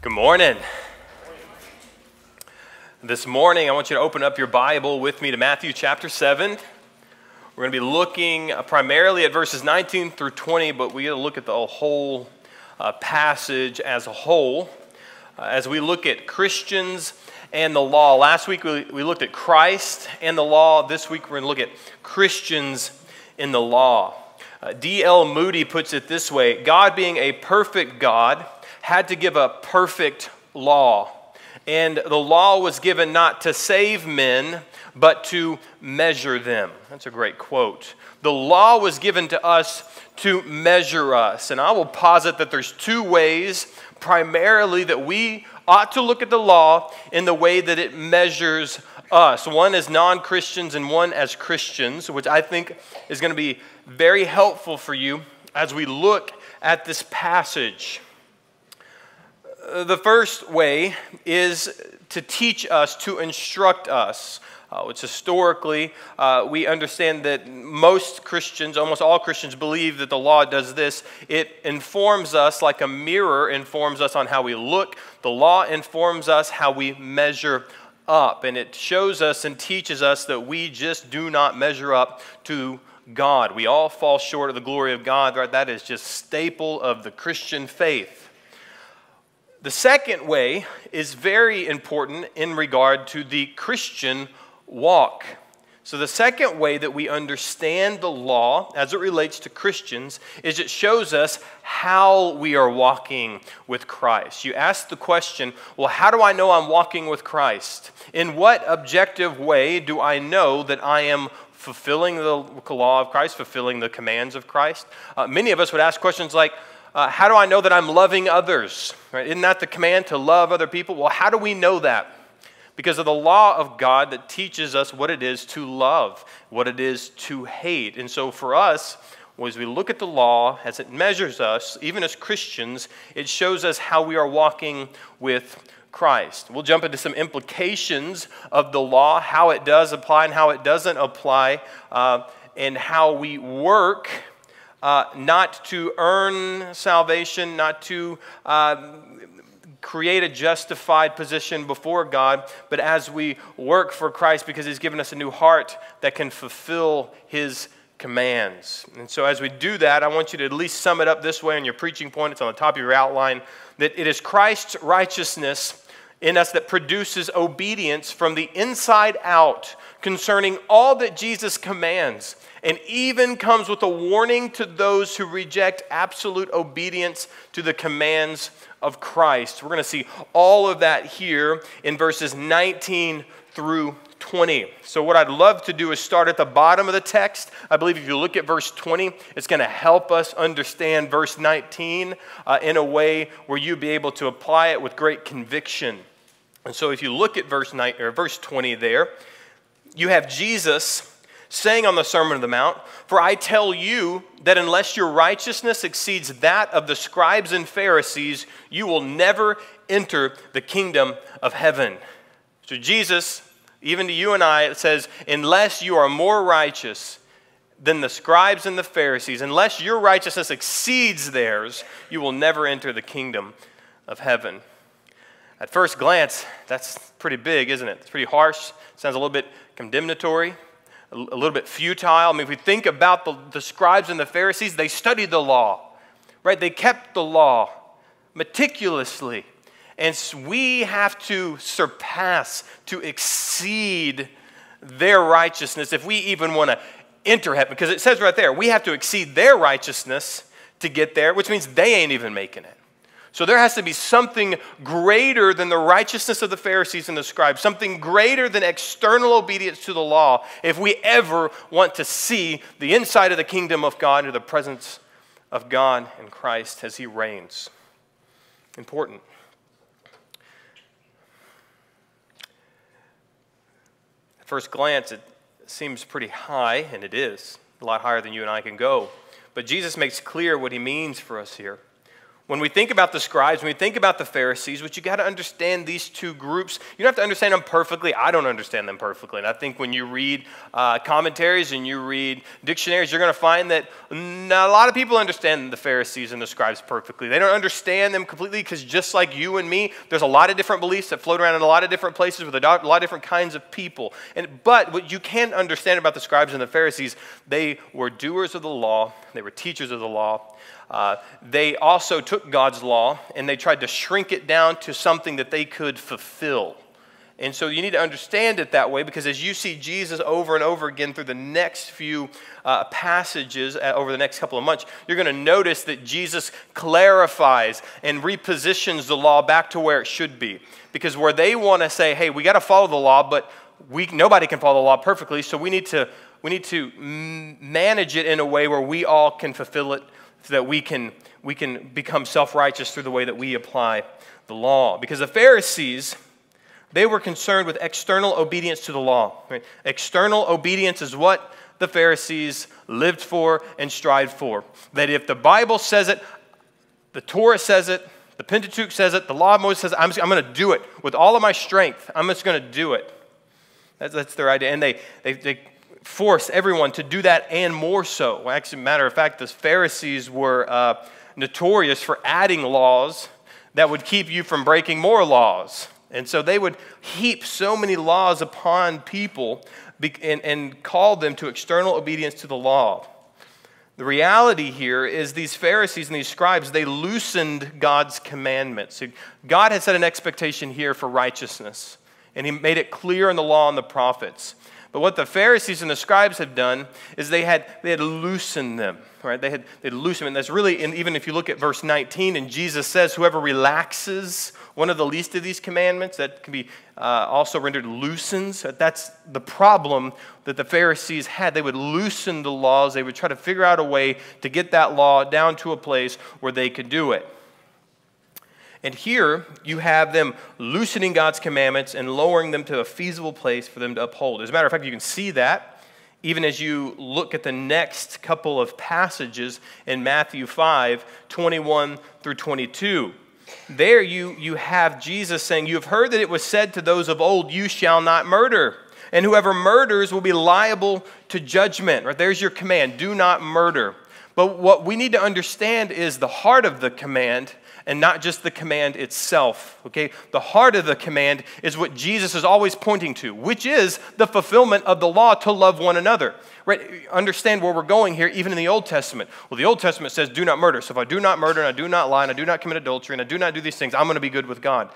Good morning. This morning, I want you to open up your Bible with me to Matthew chapter 7. We're going to be looking primarily at verses 19 through 20, but we got to look at the whole uh, passage as a whole. Uh, as we look at Christians and the law. Last week we, we looked at Christ and the law. This week we're going to look at Christians in the law. Uh, D.L. Moody puts it this way God being a perfect God had to give a perfect law. And the law was given not to save men, but to measure them. That's a great quote. The law was given to us to measure us. And I will posit that there's two ways primarily that we ought to look at the law in the way that it measures us. One as non Christians and one as Christians, which I think is going to be very helpful for you as we look at this passage. The first way is to teach us, to instruct us. Uh, which historically uh, we understand that most Christians, almost all Christians, believe that the law does this. It informs us, like a mirror informs us on how we look. The law informs us how we measure up, and it shows us and teaches us that we just do not measure up to God. We all fall short of the glory of God, right? That is just staple of the Christian faith. The second way is very important in regard to the Christian walk. So, the second way that we understand the law as it relates to Christians is it shows us how we are walking with Christ. You ask the question, well, how do I know I'm walking with Christ? In what objective way do I know that I am fulfilling the law of Christ, fulfilling the commands of Christ? Uh, many of us would ask questions like, uh, how do I know that I'm loving others? Right? Isn't that the command to love other people? Well, how do we know that? Because of the law of God that teaches us what it is to love, what it is to hate. And so for us, as we look at the law, as it measures us, even as Christians, it shows us how we are walking with Christ. We'll jump into some implications of the law, how it does apply and how it doesn't apply, uh, and how we work uh, not to earn salvation, not to uh, create a justified position before God, but as we work for Christ because He's given us a new heart that can fulfill His commands. And so, as we do that, I want you to at least sum it up this way on your preaching point. It's on the top of your outline that it is Christ's righteousness in us that produces obedience from the inside out concerning all that Jesus commands and even comes with a warning to those who reject absolute obedience to the commands of Christ. We're going to see all of that here in verses 19 through 20. So, what I'd love to do is start at the bottom of the text. I believe if you look at verse 20, it's going to help us understand verse 19 uh, in a way where you'll be able to apply it with great conviction. And so, if you look at verse, 19, or verse 20 there, you have Jesus saying on the Sermon of the Mount, For I tell you that unless your righteousness exceeds that of the scribes and Pharisees, you will never enter the kingdom of heaven. So, Jesus, even to you and I, it says, Unless you are more righteous than the scribes and the Pharisees, unless your righteousness exceeds theirs, you will never enter the kingdom of heaven. At first glance, that's pretty big, isn't it? It's pretty harsh. Sounds a little bit condemnatory a little bit futile. I mean, if we think about the, the scribes and the Pharisees, they studied the law, right? They kept the law meticulously. And we have to surpass, to exceed their righteousness if we even want to enter heaven. Because it says right there, we have to exceed their righteousness to get there, which means they ain't even making it. So there has to be something greater than the righteousness of the Pharisees and the scribes, something greater than external obedience to the law if we ever want to see the inside of the kingdom of God or the presence of God in Christ as he reigns. Important. At first glance, it seems pretty high, and it is a lot higher than you and I can go. But Jesus makes clear what he means for us here When we think about the scribes, when we think about the Pharisees, what you got to understand these two groups, you don't have to understand them perfectly. I don't understand them perfectly. And I think when you read uh, commentaries and you read dictionaries, you're going to find that not a lot of people understand the Pharisees and the scribes perfectly. They don't understand them completely because just like you and me, there's a lot of different beliefs that float around in a lot of different places with a lot of different kinds of people. And, but what you can understand about the scribes and the Pharisees, they were doers of the law, they were teachers of the law. Uh, they also took God's law and they tried to shrink it down to something that they could fulfill. And so you need to understand it that way because as you see Jesus over and over again through the next few uh, passages uh, over the next couple of months, you're going to notice that Jesus clarifies and repositions the law back to where it should be. Because where they want to say, hey, we got to follow the law, but we, nobody can follow the law perfectly, so we need to, we need to manage it in a way where we all can fulfill it so that we can, we can become self righteous through the way that we apply the law. Because the Pharisees, they were concerned with external obedience to the law. Right? External obedience is what the Pharisees lived for and strived for. That if the Bible says it, the Torah says it, the Pentateuch says it, the law of Moses says it, I'm, I'm going to do it with all of my strength. I'm just going to do it. That's, that's their idea. And they, they, they force everyone to do that and more so. Actually, matter of fact, the Pharisees were uh, notorious for adding laws that would keep you from breaking more laws. And so they would heap so many laws upon people and, and call them to external obedience to the law. The reality here is these Pharisees and these scribes, they loosened God's commandments. God had set an expectation here for righteousness, and He made it clear in the law and the prophets. But what the Pharisees and the scribes had done is they had, they had loosened them, right? They had, they loosened them. And that's really, even if you look at verse 19, and Jesus says, whoever relaxes one of the least of these commandments, that can be uh, also rendered loosens. That's the problem that the Pharisees had. They would loosen the laws, they would try to figure out a way to get that law down to a place where they could do it. And here you have them loosening God's commandments and lowering them to a feasible place for them to uphold. As a matter of fact, you can see that even as you look at the next couple of passages in Matthew 5 21 through 22. There you, you have Jesus saying, You have heard that it was said to those of old, You shall not murder. And whoever murders will be liable to judgment. Right? There's your command do not murder. But what we need to understand is the heart of the command and not just the command itself. Okay? The heart of the command is what Jesus is always pointing to, which is the fulfillment of the law to love one another. Right? Understand where we're going here, even in the Old Testament. Well, the Old Testament says, do not murder. So if I do not murder and I do not lie and I do not commit adultery and I do not do these things, I'm going to be good with God.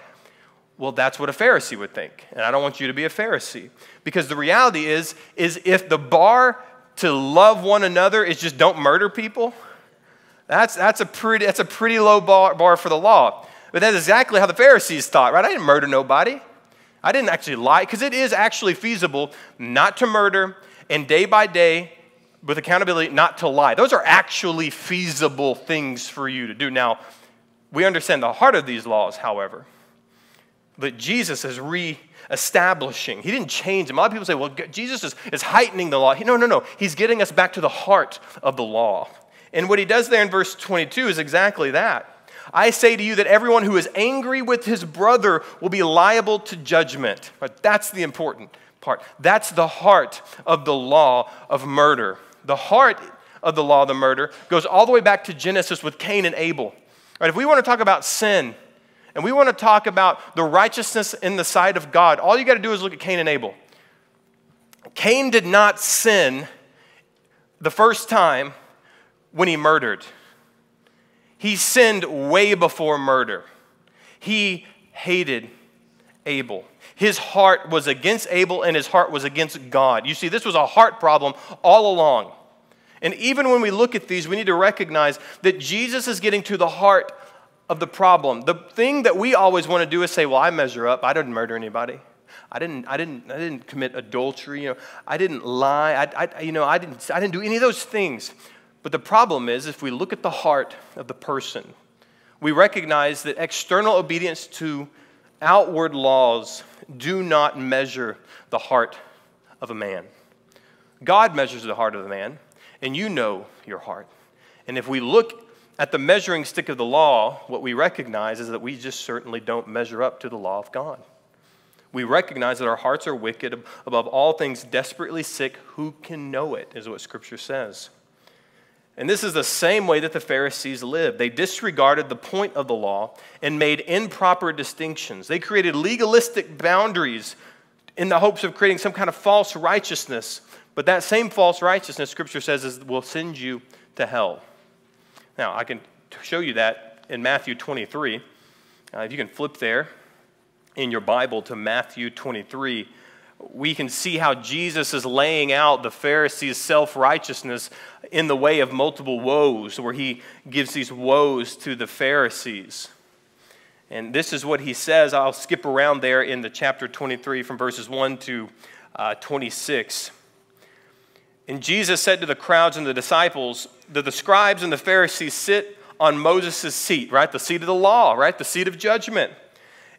Well, that's what a Pharisee would think. And I don't want you to be a Pharisee. Because the reality is, is if the bar to love one another is just don't murder people, that's, that's, a, pretty, that's a pretty low bar, bar for the law. But that's exactly how the Pharisees thought, right? I didn't murder nobody. I didn't actually lie, because it is actually feasible not to murder and day by day, with accountability, not to lie. Those are actually feasible things for you to do. Now, we understand the heart of these laws, however, that Jesus is re establishing. He didn't change them. A lot of people say, well, Jesus is, is heightening the law. No, no, no. He's getting us back to the heart of the law. And what he does there in verse 22 is exactly that. I say to you that everyone who is angry with his brother will be liable to judgment. But that's the important part. That's the heart of the law of murder. The heart of the law of the murder goes all the way back to Genesis with Cain and Abel. Right, if we want to talk about sin and we want to talk about the righteousness in the sight of God, all you got to do is look at Cain and Abel. Cain did not sin the first time when he murdered. He sinned way before murder. He hated Abel. His heart was against Abel and his heart was against God. You see, this was a heart problem all along. And even when we look at these, we need to recognize that Jesus is getting to the heart of the problem. The thing that we always want to do is say, well, I measure up. I didn't murder anybody. I didn't, I didn't, I didn't commit adultery. You know, I didn't lie. I, I, you know, I didn't, I didn't do any of those things. But the problem is, if we look at the heart of the person, we recognize that external obedience to outward laws do not measure the heart of a man. God measures the heart of a man, and you know your heart. And if we look at the measuring stick of the law, what we recognize is that we just certainly don't measure up to the law of God. We recognize that our hearts are wicked, above all things, desperately sick. Who can know it, is what Scripture says. And this is the same way that the Pharisees lived. They disregarded the point of the law and made improper distinctions. They created legalistic boundaries in the hopes of creating some kind of false righteousness. But that same false righteousness, Scripture says, is, will send you to hell. Now, I can show you that in Matthew 23. Uh, if you can flip there in your Bible to Matthew 23 we can see how Jesus is laying out the Pharisees' self righteousness in the way of multiple woes, where he gives these woes to the Pharisees. And this is what he says. I'll skip around there in the chapter 23 from verses 1 to uh, 26. And Jesus said to the crowds and the disciples that the scribes and the Pharisees sit on Moses' seat, right? The seat of the law, right? The seat of judgment.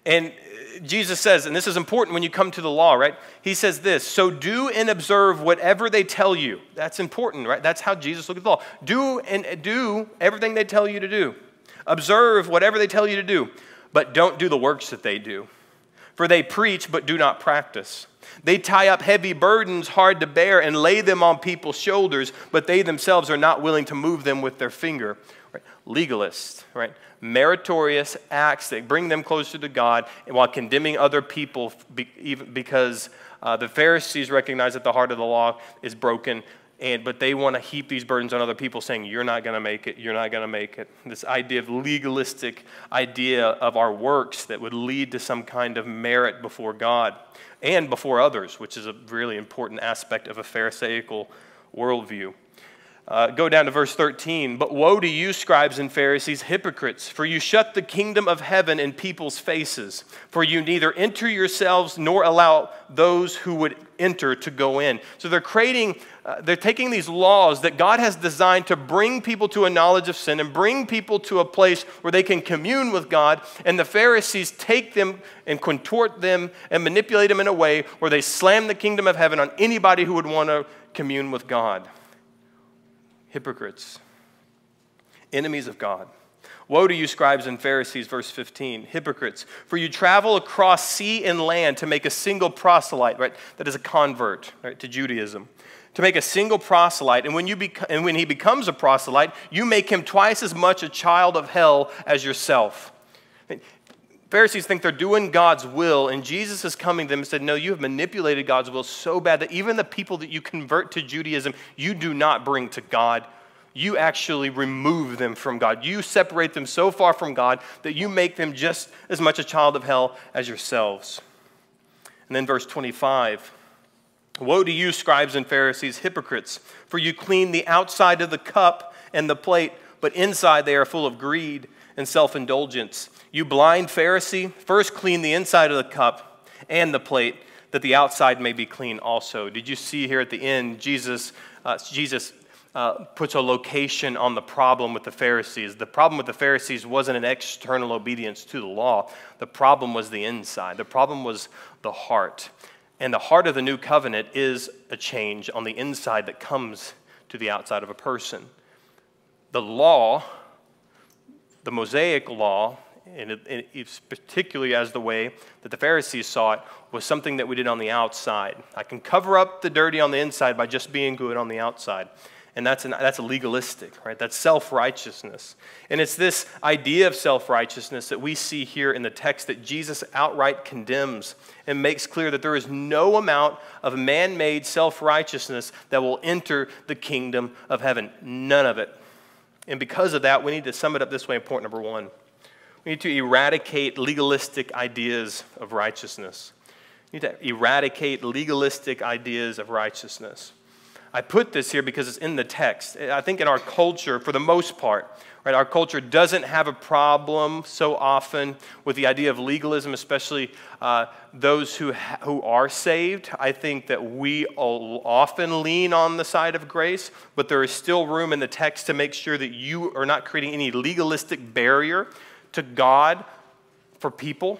And Jesus says, and this is important when you come to the law, right? He says this So do and observe whatever they tell you. That's important, right? That's how Jesus looked at the law. Do and do everything they tell you to do. Observe whatever they tell you to do, but don't do the works that they do. For they preach, but do not practice. They tie up heavy burdens hard to bear and lay them on people's shoulders, but they themselves are not willing to move them with their finger. Right? Legalists, right? Meritorious acts that bring them closer to God while condemning other people because uh, the Pharisees recognize that the heart of the law is broken. And, but they want to heap these burdens on other people saying you're not going to make it you're not going to make it this idea of legalistic idea of our works that would lead to some kind of merit before god and before others which is a really important aspect of a pharisaical worldview uh, go down to verse 13. But woe to you, scribes and Pharisees, hypocrites, for you shut the kingdom of heaven in people's faces. For you neither enter yourselves nor allow those who would enter to go in. So they're creating, uh, they're taking these laws that God has designed to bring people to a knowledge of sin and bring people to a place where they can commune with God. And the Pharisees take them and contort them and manipulate them in a way where they slam the kingdom of heaven on anybody who would want to commune with God hypocrites, enemies of God. Woe to you, scribes and Pharisees, verse 15, hypocrites, for you travel across sea and land to make a single proselyte, right? That is a convert, right, to Judaism. To make a single proselyte, and when, you bec- and when he becomes a proselyte, you make him twice as much a child of hell as yourself. Pharisees think they're doing God's will, and Jesus is coming to them and said, No, you have manipulated God's will so bad that even the people that you convert to Judaism, you do not bring to God. You actually remove them from God. You separate them so far from God that you make them just as much a child of hell as yourselves. And then verse 25 Woe to you, scribes and Pharisees, hypocrites, for you clean the outside of the cup and the plate, but inside they are full of greed and self indulgence. You blind Pharisee, first clean the inside of the cup and the plate, that the outside may be clean also. Did you see here at the end, Jesus, uh, Jesus uh, puts a location on the problem with the Pharisees. The problem with the Pharisees wasn't an external obedience to the law, the problem was the inside, the problem was the heart. And the heart of the new covenant is a change on the inside that comes to the outside of a person. The law, the Mosaic law, and, it, it's particularly as the way that the Pharisees saw it, was something that we did on the outside. I can cover up the dirty on the inside by just being good on the outside. And that's, an, that's legalistic, right? That's self righteousness. And it's this idea of self righteousness that we see here in the text that Jesus outright condemns and makes clear that there is no amount of man made self righteousness that will enter the kingdom of heaven. None of it. And because of that, we need to sum it up this way in point number one. We need to eradicate legalistic ideas of righteousness. We need to eradicate legalistic ideas of righteousness. I put this here because it's in the text. I think in our culture, for the most part, right, our culture doesn't have a problem so often with the idea of legalism, especially uh, those who, ha- who are saved. I think that we often lean on the side of grace, but there is still room in the text to make sure that you are not creating any legalistic barrier to God for people,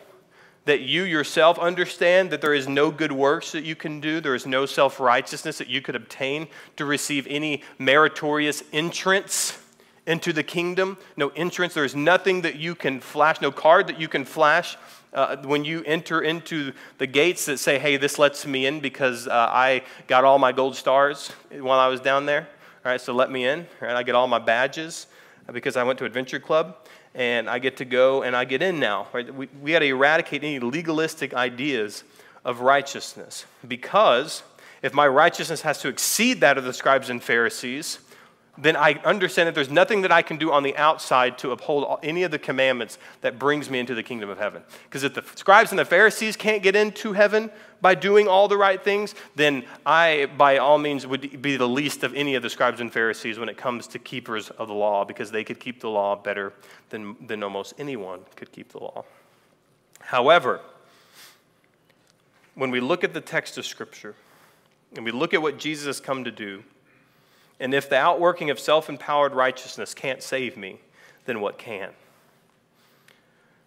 that you yourself understand that there is no good works that you can do, there is no self righteousness that you could obtain to receive any meritorious entrance into the kingdom, no entrance. There's nothing that you can flash, no card that you can flash uh, when you enter into the gates that say, hey, this lets me in because uh, I got all my gold stars while I was down there. All right, so let me in. All right, I get all my badges because I went to Adventure Club and I get to go and I get in now. Right? We, we got to eradicate any legalistic ideas of righteousness because if my righteousness has to exceed that of the scribes and Pharisees, then I understand that there's nothing that I can do on the outside to uphold any of the commandments that brings me into the kingdom of heaven. Because if the scribes and the Pharisees can't get into heaven by doing all the right things, then I, by all means, would be the least of any of the scribes and Pharisees when it comes to keepers of the law, because they could keep the law better than, than almost anyone could keep the law. However, when we look at the text of Scripture and we look at what Jesus has come to do, and if the outworking of self empowered righteousness can't save me, then what can?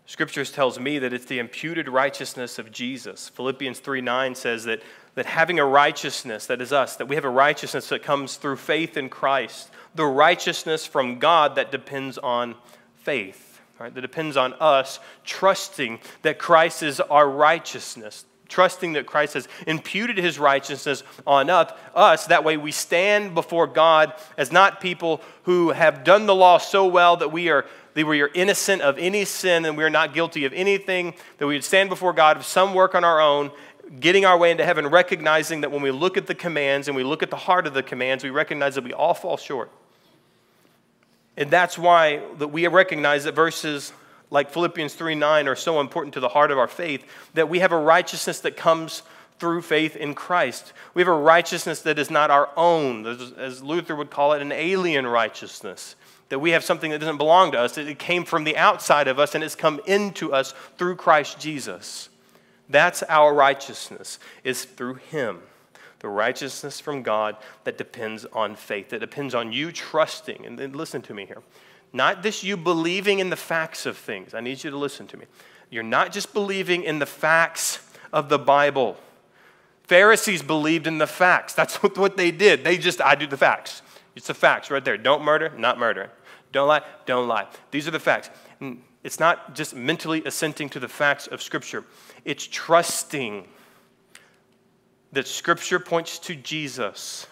Scriptures tells me that it's the imputed righteousness of Jesus. Philippians 3 9 says that, that having a righteousness that is us, that we have a righteousness that comes through faith in Christ, the righteousness from God that depends on faith, right? That depends on us trusting that Christ is our righteousness, trusting that Christ has imputed his righteousness on us. That way we stand before God as not people who have done the law so well that we are, that we are innocent of any sin and we are not guilty of anything, that we would stand before God of some work on our own, getting our way into heaven, recognizing that when we look at the commands and we look at the heart of the commands, we recognize that we all fall short. And that's why that we recognize that verses like Philippians 3 9 are so important to the heart of our faith, that we have a righteousness that comes through faith in Christ. We have a righteousness that is not our own, as Luther would call it, an alien righteousness. That we have something that doesn't belong to us, it came from the outside of us and it's come into us through Christ Jesus. That's our righteousness, is through Him. The righteousness from God that depends on faith, that depends on you trusting. And listen to me here. Not this you believing in the facts of things. I need you to listen to me. You're not just believing in the facts of the Bible. Pharisees believed in the facts. That's what, what they did. They just, I do the facts. It's the facts right there. Don't murder, not murder. Don't lie, don't lie. These are the facts. It's not just mentally assenting to the facts of Scripture, it's trusting that Scripture points to Jesus.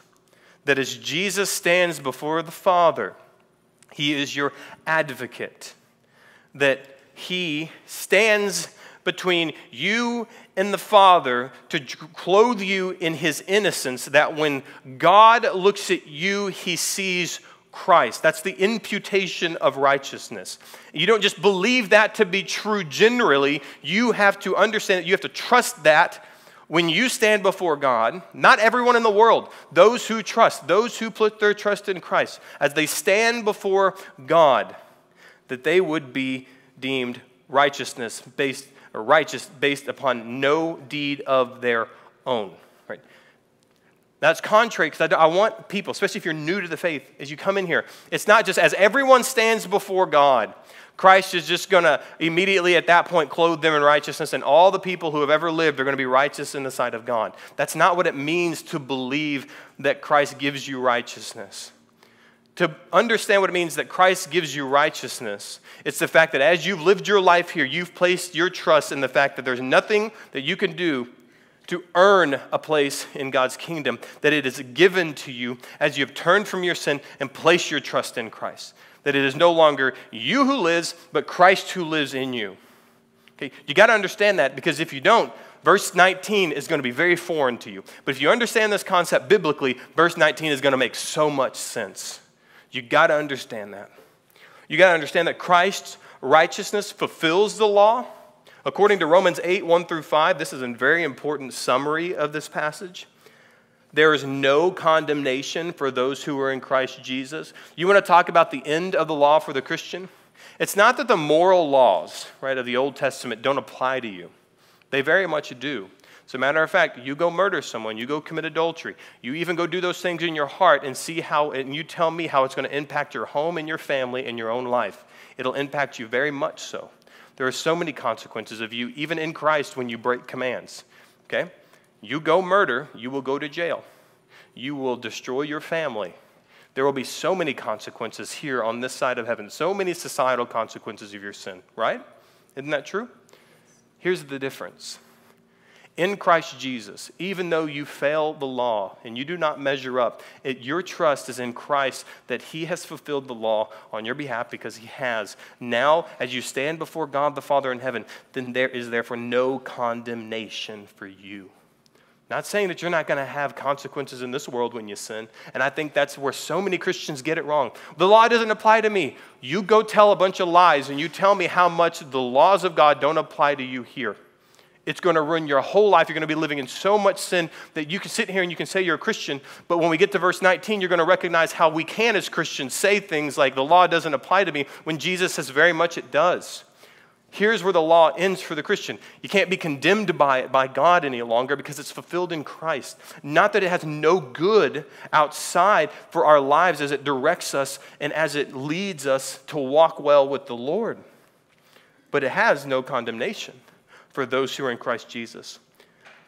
That as Jesus stands before the Father, he is your advocate. That He stands between you and the Father to clothe you in His innocence, that when God looks at you, He sees Christ. That's the imputation of righteousness. You don't just believe that to be true generally, you have to understand that you have to trust that when you stand before God, not everyone in the world, those who trust, those who put their trust in Christ, as they stand before God, that they would be deemed righteousness based righteous based upon no deed of their own. Right? That's contrary because I, I want people, especially if you're new to the faith, as you come in here, it's not just as everyone stands before God Christ is just going to immediately at that point clothe them in righteousness, and all the people who have ever lived are going to be righteous in the sight of God. That's not what it means to believe that Christ gives you righteousness. To understand what it means that Christ gives you righteousness, it's the fact that as you've lived your life here, you've placed your trust in the fact that there's nothing that you can do to earn a place in God's kingdom, that it is given to you as you have turned from your sin and placed your trust in Christ that it is no longer you who lives, but Christ who lives in you. Okay, you got to understand that because if you don't, verse 19 is going to be very foreign to you. But if you understand this concept biblically, verse 19 is going to make so much sense. You got to understand that. You got to understand that Christ's righteousness fulfills the law. According to Romans 8, 1 through 5, this is a very important summary of this passage. There is no condemnation for those who are in Christ Jesus. You want to talk about the end of the law for the Christian? It's not that the moral laws, right, of the Old Testament don't apply to you. They very much do. As a matter of fact, you go murder someone, you go commit adultery, you even go do those things in your heart and see how, and you tell me how it's going to impact your home and your family and your own life. It'll impact you very much so. There are so many consequences of you, even in Christ, when you break commands. Okay? You go murder, you will go to jail. You will destroy your family. there will be so many consequences here on this side of heaven, so many societal consequences of your sin, right? Isn't that true? Here's the difference. In Christ Jesus, even though you fail the law and you do not measure up, it, your trust is in Christ that He has fulfilled the law on your behalf because He has. Now, as you stand before God the Father in heaven, then there is therefore no condemnation for you. Not saying that you're not going to have consequences in this world when you sin. And I think that's where so many Christians get it wrong. The law doesn't apply to me. You go tell a bunch of lies and you tell me how much the laws of God don't apply to you here. It's going to ruin your whole life. You're going to be living in so much sin that you can sit here and you can say you're a Christian, but when we get to verse 19, you're going to recognize how we can, as Christians, say things like the law doesn't apply to me when Jesus says very much it does. Here's where the law ends for the Christian. You can't be condemned by it by God any longer because it's fulfilled in Christ. Not that it has no good outside for our lives as it directs us and as it leads us to walk well with the Lord, but it has no condemnation for those who are in Christ Jesus.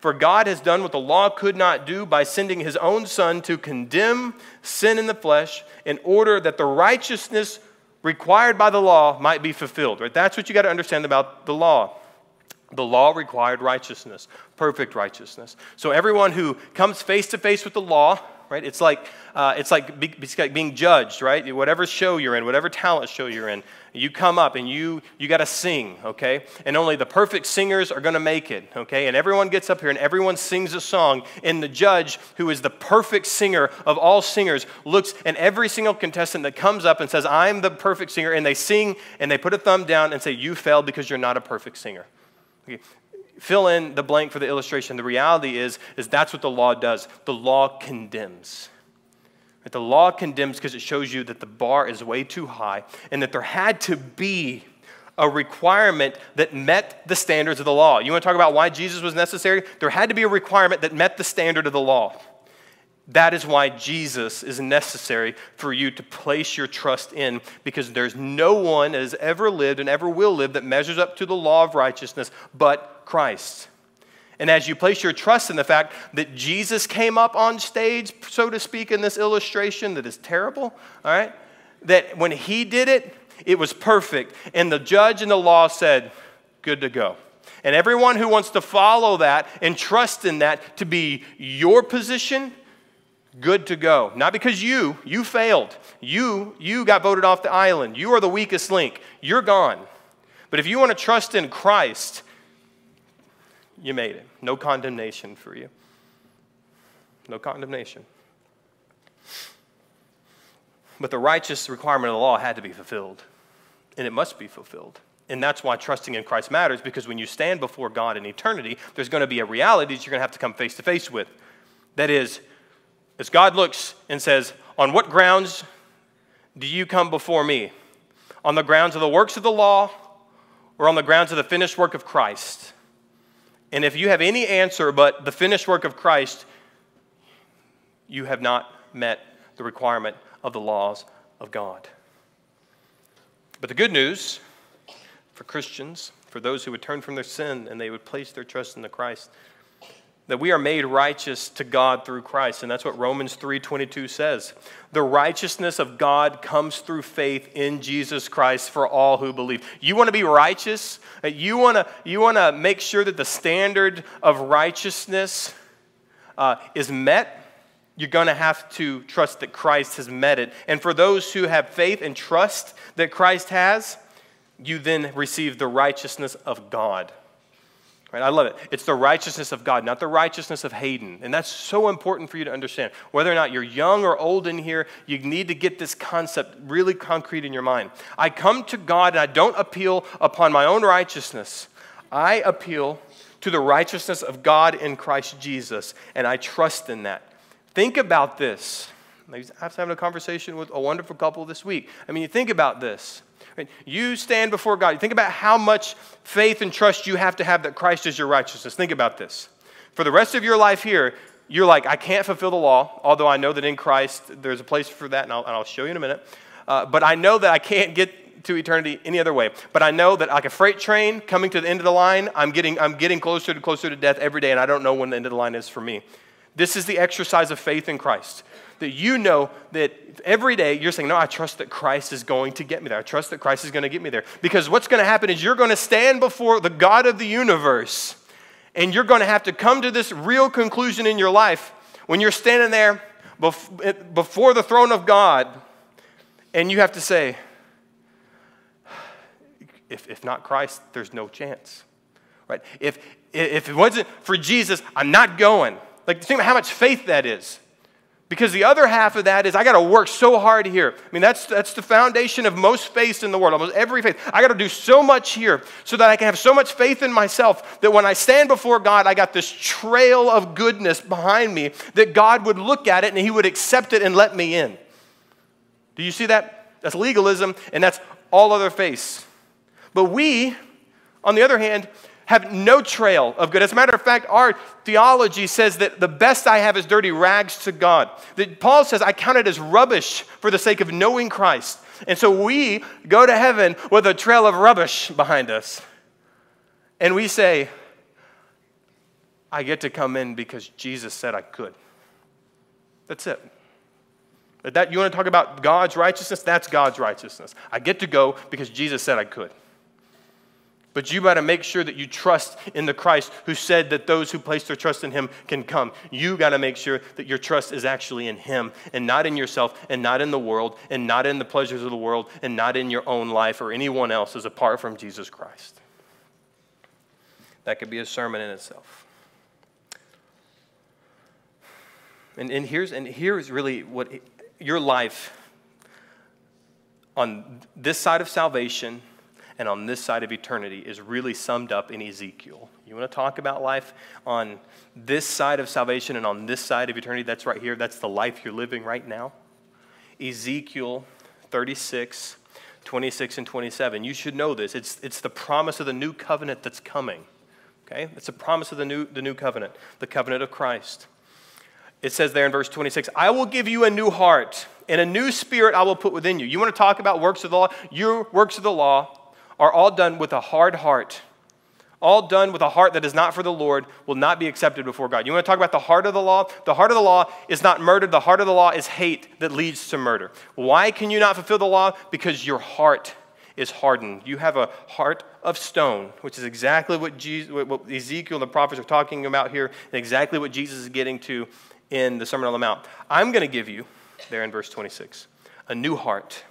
For God has done what the law could not do by sending his own Son to condemn sin in the flesh in order that the righteousness required by the law might be fulfilled. Right? That's what you got to understand about the law. The law required righteousness, perfect righteousness. So everyone who comes face to face with the law right? It's like, uh, it's like, be, it's like being judged, right? Whatever show you're in, whatever talent show you're in, you come up and you, you got to sing, okay? And only the perfect singers are going to make it, okay? And everyone gets up here and everyone sings a song. And the judge, who is the perfect singer of all singers, looks and every single contestant that comes up and says, I'm the perfect singer, and they sing and they put a thumb down and say, You failed because you're not a perfect singer. Okay fill in the blank for the illustration. The reality is, is that's what the law does. The law condemns. The law condemns because it shows you that the bar is way too high and that there had to be a requirement that met the standards of the law. You want to talk about why Jesus was necessary? There had to be a requirement that met the standard of the law. That is why Jesus is necessary for you to place your trust in, because there's no one that has ever lived and ever will live that measures up to the law of righteousness but Christ. And as you place your trust in the fact that Jesus came up on stage, so to speak, in this illustration that is terrible, all right, that when he did it, it was perfect. And the judge and the law said, good to go. And everyone who wants to follow that and trust in that to be your position, good to go. Not because you, you failed. You, you got voted off the island. You are the weakest link. You're gone. But if you want to trust in Christ, you made it. No condemnation for you. No condemnation. But the righteous requirement of the law had to be fulfilled, and it must be fulfilled. And that's why trusting in Christ matters, because when you stand before God in eternity, there's going to be a reality that you're going to have to come face to face with. That is, as God looks and says, On what grounds do you come before me? On the grounds of the works of the law or on the grounds of the finished work of Christ? And if you have any answer but the finished work of Christ, you have not met the requirement of the laws of God. But the good news for Christians, for those who would turn from their sin and they would place their trust in the Christ, that we are made righteous to God through Christ. And that's what Romans 3:22 says. The righteousness of God comes through faith in Jesus Christ for all who believe. You want to be righteous? You want to, you want to make sure that the standard of righteousness uh, is met? You're going to have to trust that Christ has met it. And for those who have faith and trust that Christ has, you then receive the righteousness of God. Right? I love it. It's the righteousness of God, not the righteousness of Hayden. And that's so important for you to understand. Whether or not you're young or old in here, you need to get this concept really concrete in your mind. I come to God and I don't appeal upon my own righteousness. I appeal to the righteousness of God in Christ Jesus, and I trust in that. Think about this. I was having a conversation with a wonderful couple this week. I mean, you think about this. You stand before God. You think about how much faith and trust you have to have that Christ is your righteousness. Think about this. For the rest of your life here, you're like, I can't fulfill the law, although I know that in Christ there's a place for that, and I'll, and I'll show you in a minute. Uh, but I know that I can't get to eternity any other way. But I know that like a freight train coming to the end of the line, I'm getting, I'm getting closer to closer to death every day, and I don't know when the end of the line is for me. This is the exercise of faith in Christ. That you know that every day you're saying, No, I trust that Christ is going to get me there. I trust that Christ is going to get me there. Because what's going to happen is you're going to stand before the God of the universe and you're going to have to come to this real conclusion in your life when you're standing there before the throne of God and you have to say, if, if not Christ, there's no chance. Right? If, if it wasn't for Jesus, I'm not going. Like, think about how much faith that is. Because the other half of that is I got to work so hard here. I mean, that's, that's the foundation of most faith in the world, almost every faith. I got to do so much here so that I can have so much faith in myself that when I stand before God, I got this trail of goodness behind me that God would look at it and He would accept it and let me in. Do you see that? That's legalism, and that's all other faiths. But we, on the other hand, have no trail of good. As a matter of fact, our theology says that the best I have is dirty rags to God. That Paul says, I count it as rubbish for the sake of knowing Christ. And so we go to heaven with a trail of rubbish behind us. And we say, I get to come in because Jesus said I could. That's it. That you want to talk about God's righteousness? That's God's righteousness. I get to go because Jesus said I could. But you got to make sure that you trust in the Christ who said that those who place their trust in him can come. You got to make sure that your trust is actually in him and not in yourself and not in the world and not in the pleasures of the world and not in your own life or anyone else's apart from Jesus Christ. That could be a sermon in itself. And, and, here's, and here's really what your life on this side of salvation and on this side of eternity is really summed up in Ezekiel. You want to talk about life on this side of salvation and on this side of eternity? That's right here. That's the life you're living right now. Ezekiel 36, 26, and 27. You should know this. It's, it's the promise of the new covenant that's coming. Okay? It's a promise of the new, the new covenant, the covenant of Christ. It says there in verse 26, I will give you a new heart, and a new spirit I will put within you. You want to talk about works of the law? Your works of the law are all done with a hard heart. All done with a heart that is not for the Lord will not be accepted before God. You want to talk about the heart of the law? The heart of the law is not murder. The heart of the law is hate that leads to murder. Why can you not fulfill the law? Because your heart is hardened. You have a heart of stone, which is exactly what, Jesus, what Ezekiel and the prophets are talking about here, and exactly what Jesus is getting to in the Sermon on the Mount. I'm going to give you, there in verse 26, a new heart,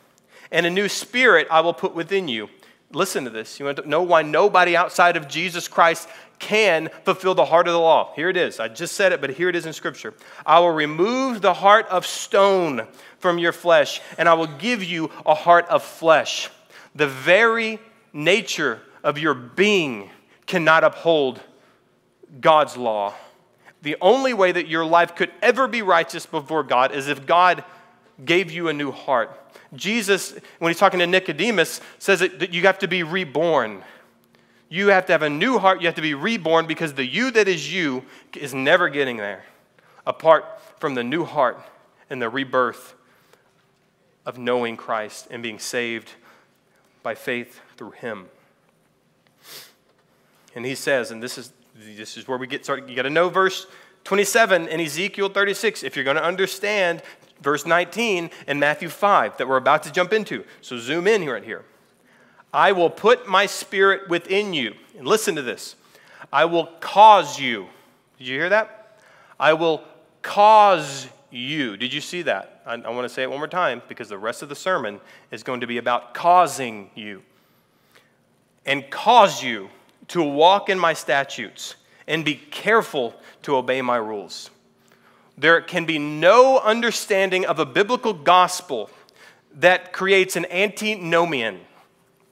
and a new spirit I will put within you Listen to this. You want to know why nobody outside of Jesus Christ can fulfill the heart of the law. Here it is. I just said it, but here it is in Scripture. I will remove the heart of stone from your flesh, and I will give you a heart of flesh. The very nature of your being cannot uphold God's law. The only way that your life could ever be righteous before God is if God gave you a new heart. Jesus, when he's talking to Nicodemus, says that you have to be reborn. You have to have a new heart. You have to be reborn because the you that is you is never getting there apart from the new heart and the rebirth of knowing Christ and being saved by faith through him. And he says, and this is, this is where we get started. You got to know verse 27 in Ezekiel 36 if you're going to understand verse 19 in Matthew 5 that we're about to jump into. So zoom in right here. I will put my spirit within you. And listen to this. I will cause you. Did you hear that? I will cause you. Did you see that? I, I want to say it one more time because the rest of the sermon is going to be about causing you. And cause you to walk in my statutes and be careful to obey my rules there can be no understanding of a biblical gospel that creates an antinomian,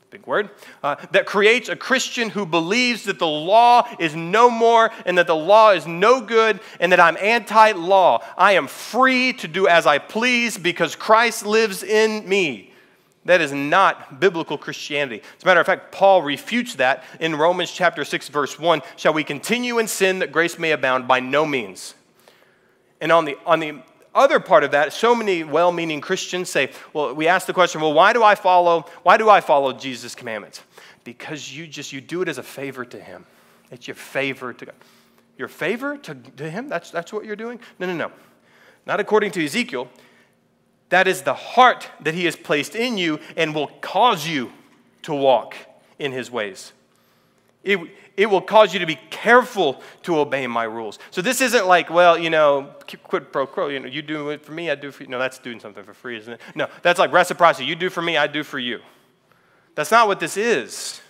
big word, uh, that creates a Christian who believes that the law is no more and that the law is no good and that I'm anti law. I am free to do as I please because Christ lives in me. That is not biblical Christianity. As a matter of fact, Paul refutes that in Romans chapter 6, verse 1. Shall we continue in sin that grace may abound? By no means. And on the, on the other part of that, so many well-meaning Christians say, well, we ask the question, well, why do I follow, why do I follow Jesus' commandments? Because you just, you do it as a favor to him. It's your favor to God. your favor to, to him? That's, that's what you're doing? No, no, no. Not according to Ezekiel. That is the heart that he has placed in you and will cause you to walk in his ways. It, it will cause you to be careful to obey my rules. So this isn't like, well, you know, quid pro quo. You know, you do it for me, I do for you. No, that's doing something for free, isn't it? No, that's like reciprocity. You do for me, I do for you. That's not what this is.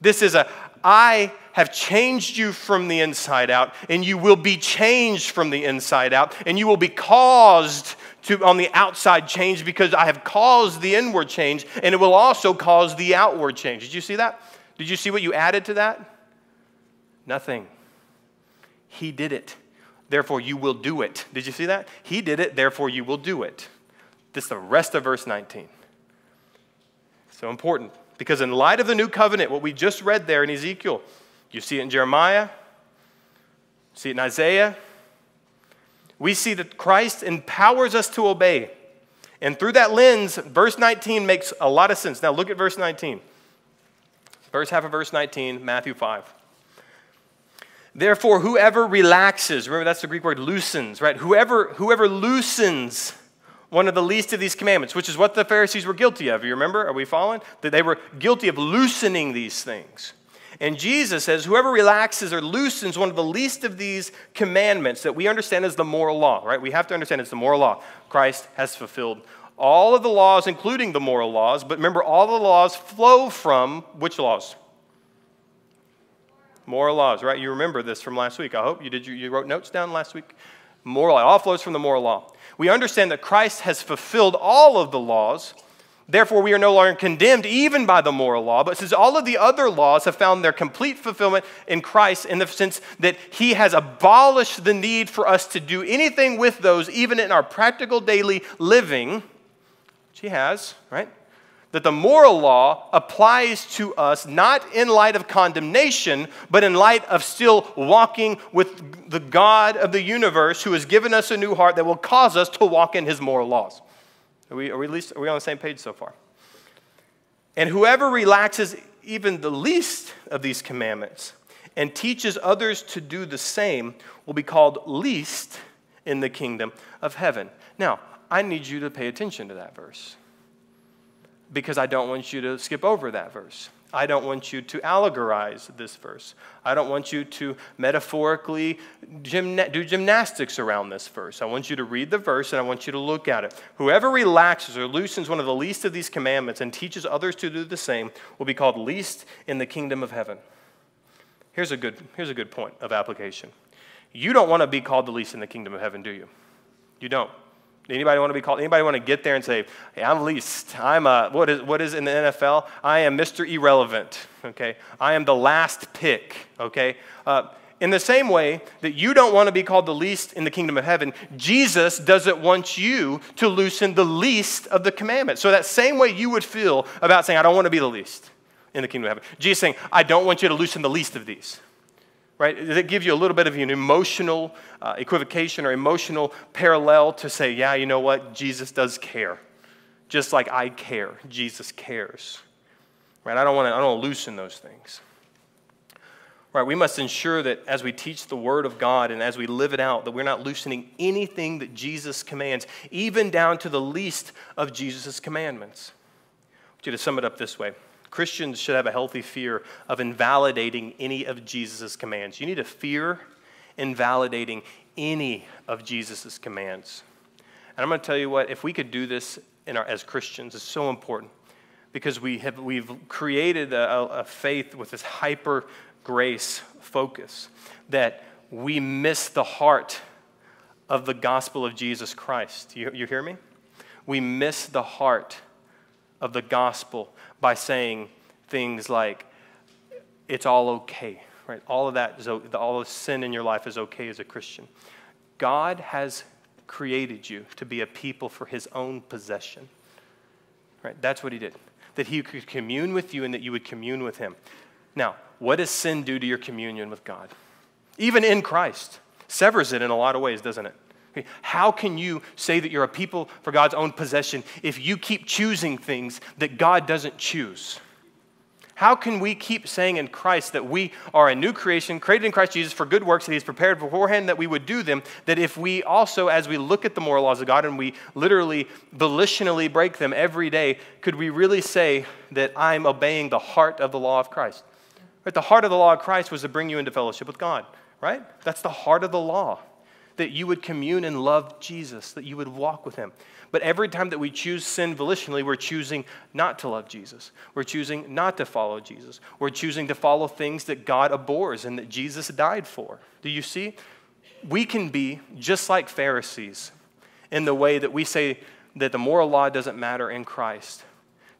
This is a, I have changed you from the inside out, and you will be changed from the inside out, and you will be caused to, on the outside change because I have caused the inward change, and it will also cause the outward change. Did you see that? Did you see what you added to that? Nothing. He did it. Therefore, you will do it. Did you see that? He did it. Therefore, you will do it. This is the rest of verse 19. So important. Because, in light of the new covenant, what we just read there in Ezekiel, you see it in Jeremiah, see it in Isaiah. We see that Christ empowers us to obey. And through that lens, verse 19 makes a lot of sense. Now, look at verse 19. First half of verse 19, Matthew 5. Therefore, whoever relaxes, remember that's the Greek word loosens, right? Whoever, whoever loosens one of the least of these commandments, which is what the Pharisees were guilty of. You remember? Are we following? That they were guilty of loosening these things. And Jesus says, whoever relaxes or loosens one of the least of these commandments that we understand as the moral law, right? We have to understand it's the moral law. Christ has fulfilled all of the laws, including the moral laws, but remember, all the laws flow from which laws? Moral laws, right? You remember this from last week. I hope you did. You, you wrote notes down last week. Moral law, all flows from the moral law. We understand that Christ has fulfilled all of the laws. Therefore, we are no longer condemned even by the moral law. But since all of the other laws have found their complete fulfillment in Christ, in the sense that He has abolished the need for us to do anything with those, even in our practical daily living, she has, right? That the moral law applies to us not in light of condemnation, but in light of still walking with the God of the universe who has given us a new heart that will cause us to walk in his moral laws. Are we, are we, least, are we on the same page so far? And whoever relaxes even the least of these commandments and teaches others to do the same will be called least in the kingdom of heaven. Now, I need you to pay attention to that verse because I don't want you to skip over that verse. I don't want you to allegorize this verse. I don't want you to metaphorically gymna- do gymnastics around this verse. I want you to read the verse and I want you to look at it. Whoever relaxes or loosens one of the least of these commandments and teaches others to do the same will be called least in the kingdom of heaven. Here's a good, here's a good point of application. You don't want to be called the least in the kingdom of heaven, do you? You don't. Anybody want to be called? Anybody want to get there and say, "Hey, I'm least. I'm a what is what is in the NFL? I am Mr. Irrelevant. Okay, I am the last pick. Okay." Uh, in the same way that you don't want to be called the least in the kingdom of heaven, Jesus doesn't want you to loosen the least of the commandments. So that same way you would feel about saying, "I don't want to be the least in the kingdom of heaven," Jesus saying, "I don't want you to loosen the least of these." Right? That gives you a little bit of an emotional uh, equivocation or emotional parallel to say, yeah, you know what? Jesus does care. Just like I care, Jesus cares. Right? I don't want to I don't want to loosen those things. Right? We must ensure that as we teach the word of God and as we live it out that we're not loosening anything that Jesus commands, even down to the least of Jesus' commandments. I want you to sum it up this way. Christians should have a healthy fear of invalidating any of Jesus' commands. You need to fear invalidating any of Jesus' commands. And I'm going to tell you what, if we could do this our, as Christians, it's so important because we have, we've created a, a faith with this hyper grace focus that we miss the heart of the gospel of Jesus Christ. You, you hear me? We miss the heart of the gospel by saying things like, it's all okay, right? All of that, all of sin in your life is okay as a Christian. God has created you to be a people for his own possession, right? That's what he did. That he could commune with you and that you would commune with him. Now, what does sin do to your communion with God? Even in Christ, severs it in a lot of ways, doesn't it? How can you say that you're a people for God's own possession if you keep choosing things that God doesn't choose? How can we keep saying in Christ that we are a new creation, created in Christ Jesus for good works that He's prepared beforehand that we would do them? That if we also, as we look at the moral laws of God and we literally volitionally break them every day, could we really say that I'm obeying the heart of the law of Christ? Right? The heart of the law of Christ was to bring you into fellowship with God, right? That's the heart of the law. That you would commune and love Jesus, that you would walk with Him. But every time that we choose sin volitionally, we're choosing not to love Jesus. We're choosing not to follow Jesus. We're choosing to follow things that God abhors and that Jesus died for. Do you see? We can be just like Pharisees in the way that we say that the moral law doesn't matter in Christ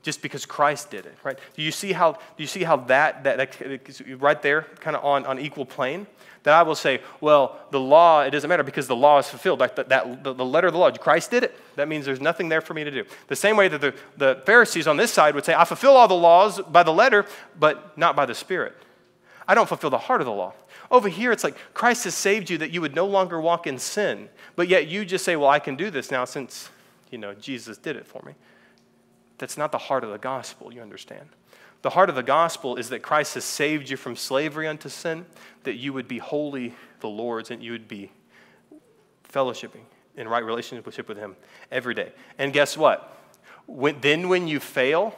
just because Christ did it, right? Do you see how, do you see how that, that, that right there, kind of on, on equal plane? That I will say, well, the law, it doesn't matter because the law is fulfilled. Like that, that the, the, letter of the law, Christ did it. That means there's nothing there for me to do. The same way that the, the Pharisees on this side would say, I fulfill all the laws by the letter, but not by the Spirit. I don't fulfill the heart of the law. Over here, it's like Christ has saved you that you would no longer walk in sin, but yet you just say, well, I can do this now since, you know, Jesus did it for me. That's not the heart of the gospel, you understand. The heart of the gospel is that Christ has saved you from slavery unto sin, that you would be wholly the Lord's and you would be fellowshipping in right relationship with Him every day. And guess what? When, then when you fail,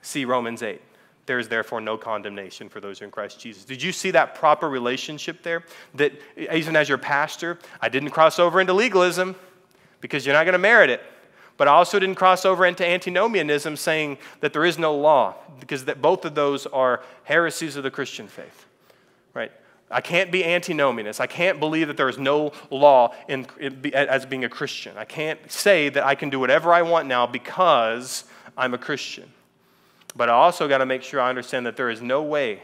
see Romans 8. There is therefore no condemnation for those who are in Christ Jesus. Did you see that proper relationship there? That even as your pastor, I didn't cross over into legalism because you're not going to merit it. But I also didn't cross over into antinomianism saying that there is no law, because that both of those are heresies of the Christian faith. Right? I can't be antinomianist. I can't believe that there is no law in, in, as being a Christian. I can't say that I can do whatever I want now because I'm a Christian. But I also got to make sure I understand that there is no way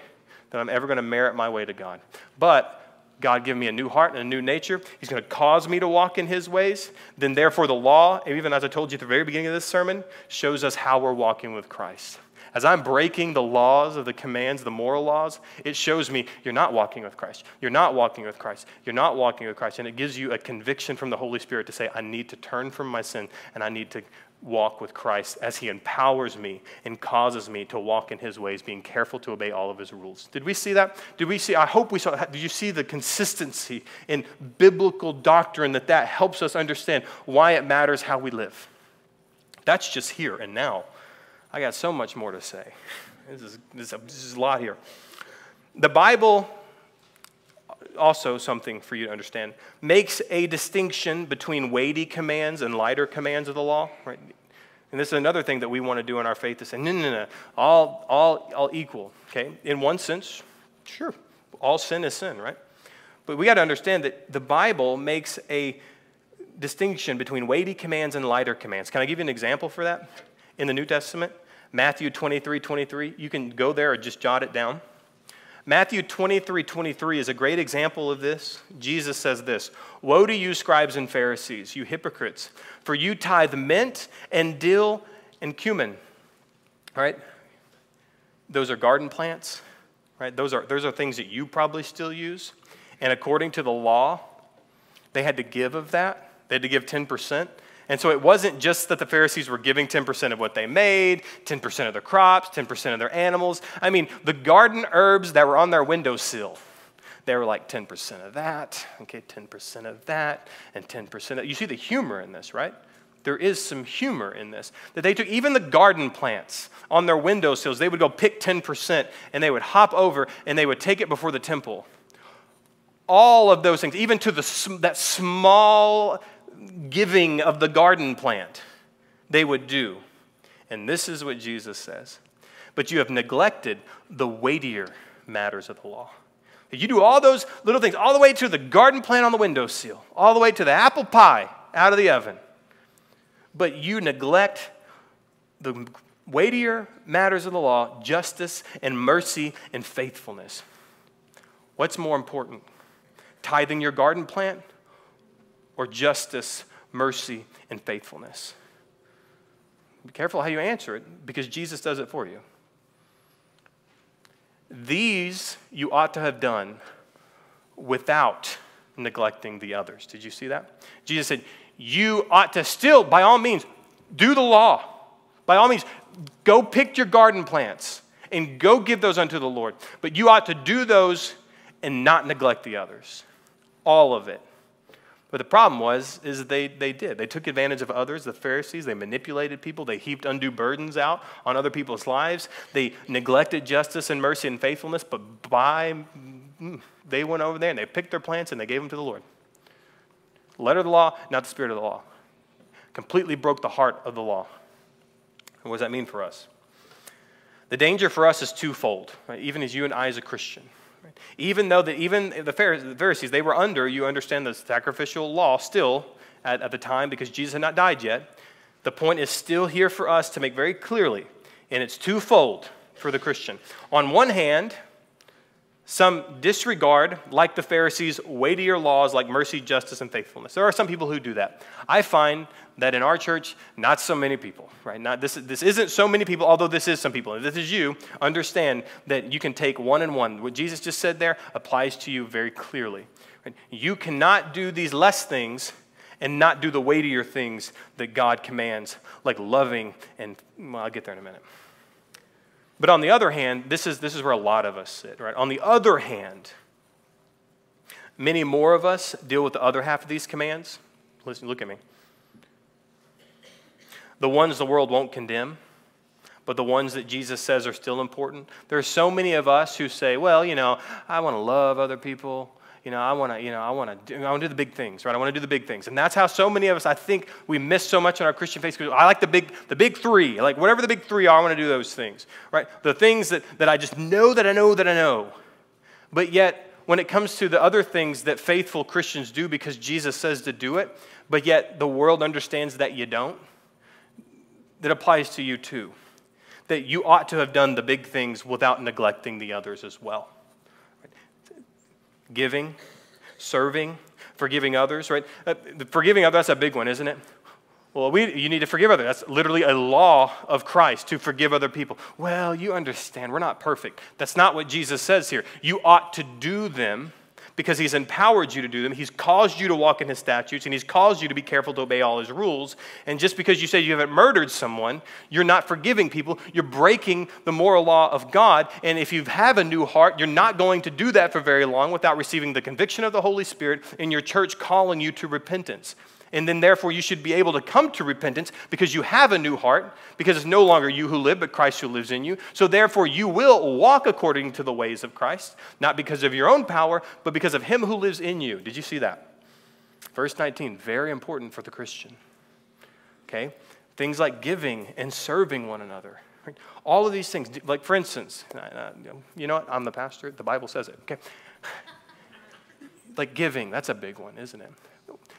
that I'm ever going to merit my way to God. But God give me a new heart and a new nature. He's going to cause me to walk in His ways. Then, therefore, the law, even as I told you at the very beginning of this sermon, shows us how we're walking with Christ. As I'm breaking the laws of the commands, the moral laws, it shows me you're not walking with Christ. You're not walking with Christ. You're not walking with Christ. And it gives you a conviction from the Holy Spirit to say, I need to turn from my sin and I need to walk with Christ as He empowers me and causes me to walk in His ways, being careful to obey all of His rules. Did we see that? Did we see? I hope we saw. Did you see the consistency in biblical doctrine that that helps us understand why it matters how we live? That's just here and now. I got so much more to say. This is, this is a lot here. The Bible also something for you to understand, makes a distinction between weighty commands and lighter commands of the law. Right? And this is another thing that we want to do in our faith to say, no, no, no, all, all, all equal. Okay? In one sense, sure, all sin is sin, right? But we got to understand that the Bible makes a distinction between weighty commands and lighter commands. Can I give you an example for that? In the New Testament, Matthew 23 23, you can go there or just jot it down. Matthew 23 23 is a great example of this. Jesus says this Woe to you, scribes and Pharisees, you hypocrites, for you tithe mint and dill and cumin. All right? Those are garden plants, right? Those are, those are things that you probably still use. And according to the law, they had to give of that. They had to give 10%. And so it wasn't just that the Pharisees were giving 10% of what they made, 10% of their crops, 10% of their animals. I mean, the garden herbs that were on their windowsill, they were like 10% of that, okay, 10% of that, and 10% of You see the humor in this, right? There is some humor in this. That they took even the garden plants on their windowsills, they would go pick 10% and they would hop over and they would take it before the temple all of those things, even to the, that small giving of the garden plant they would do. And this is what Jesus says. But you have neglected the weightier matters of the law. You do all those little things, all the way to the garden plant on the windowsill, all the way to the apple pie out of the oven. But you neglect the weightier matters of the law justice and mercy and faithfulness. What's more important? Tithing your garden plant or justice, mercy, and faithfulness? Be careful how you answer it because Jesus does it for you. These you ought to have done without neglecting the others. Did you see that? Jesus said, You ought to still, by all means, do the law. By all means, go pick your garden plants and go give those unto the Lord. But you ought to do those and not neglect the others. All of it. But the problem was, is they, they did. They took advantage of others, the Pharisees. They manipulated people. They heaped undue burdens out on other people's lives. They neglected justice and mercy and faithfulness, but by, mm, they went over there and they picked their plants and they gave them to the Lord. Letter of the law, not the spirit of the law. Completely broke the heart of the law. What does that mean for us? The danger for us is twofold, right? even as you and I as a Christian. Even though the, even the Pharisees, they were under, you understand, the sacrificial law still at, at the time because Jesus had not died yet. The point is still here for us to make very clearly, and it's twofold for the Christian. On one hand, some disregard, like the Pharisees, weightier laws like mercy, justice, and faithfulness. There are some people who do that. I find that in our church, not so many people, right? Not, this, this isn't so many people, although this is some people. If this is you, understand that you can take one and one. What Jesus just said there applies to you very clearly. Right? You cannot do these less things and not do the weightier things that God commands, like loving and, well, I'll get there in a minute. But on the other hand, this is, this is where a lot of us sit, right? On the other hand, many more of us deal with the other half of these commands. Listen, look at me. The ones the world won't condemn, but the ones that Jesus says are still important. There are so many of us who say, well, you know, I want to love other people you know, I want to, you know, I want to do, I want to do the big things, right? I want to do the big things. And that's how so many of us, I think, we miss so much in our Christian faith. I like the big, the big three. Like whatever the big three are, I want to do those things, right? The things that, that I just know that I know that I know. But yet, when it comes to the other things that faithful Christians do because Jesus says to do it, but yet the world understands that you don't, that applies to you too. That you ought to have done the big things without neglecting the others as well giving, serving, forgiving others, right? Uh, forgiving others, that's a big one, isn't it? Well, we, you need to forgive others. That's literally a law of Christ to forgive other people. Well, you understand, we're not perfect. That's not what Jesus says here. You ought to do them because he's empowered you to do them. He's caused you to walk in his statutes, and he's caused you to be careful to obey all his rules. And just because you say you haven't murdered someone, you're not forgiving people. You're breaking the moral law of God. And if you have a new heart, you're not going to do that for very long without receiving the conviction of the Holy Spirit in your church calling you to repentance and then therefore you should be able to come to repentance because you have a new heart, because it's no longer you who live, but Christ who lives in you. So therefore you will walk according to the ways of Christ, not because of your own power, but because of him who lives in you. Did you see that? Verse 19, very important for the Christian. Okay? Things like giving and serving one another. All of these things, like for instance, you know what? I'm the pastor. The Bible says it. Okay? like giving, that's a big one, isn't it?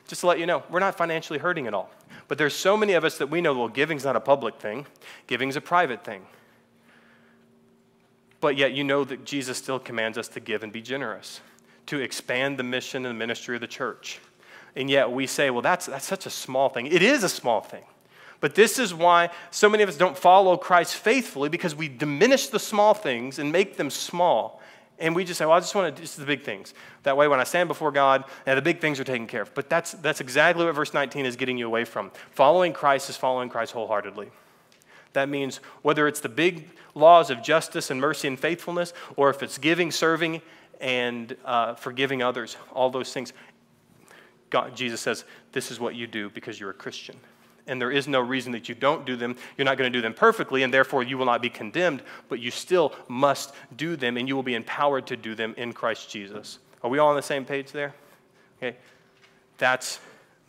Just to let you know, we're not financially hurting at all. But there's so many of us that we know, well, giving's not a public thing, giving's a private thing. But yet you know that Jesus still commands us to give and be generous, to expand the mission and the ministry of the church. And yet we say, well, that's, that's such a small thing. It is a small thing. But this is why so many of us don't follow Christ faithfully because we diminish the small things and make them small and we just say, well, I just want to do the big things. That way, when I stand before God, the big things are taken care of. But that's, that's exactly what verse 19 is getting you away from. Following Christ is following Christ wholeheartedly. That means whether it's the big laws of justice and mercy and faithfulness, or if it's giving, serving, and uh, forgiving others, all those things, God, Jesus says, this is what you do because you're a Christian and there is no reason that you don't do them. You're not going to do them perfectly, and therefore you will not be condemned, but you still must do them, and you will be empowered to do them in Christ Jesus. Are we all on the same page there? Okay. That's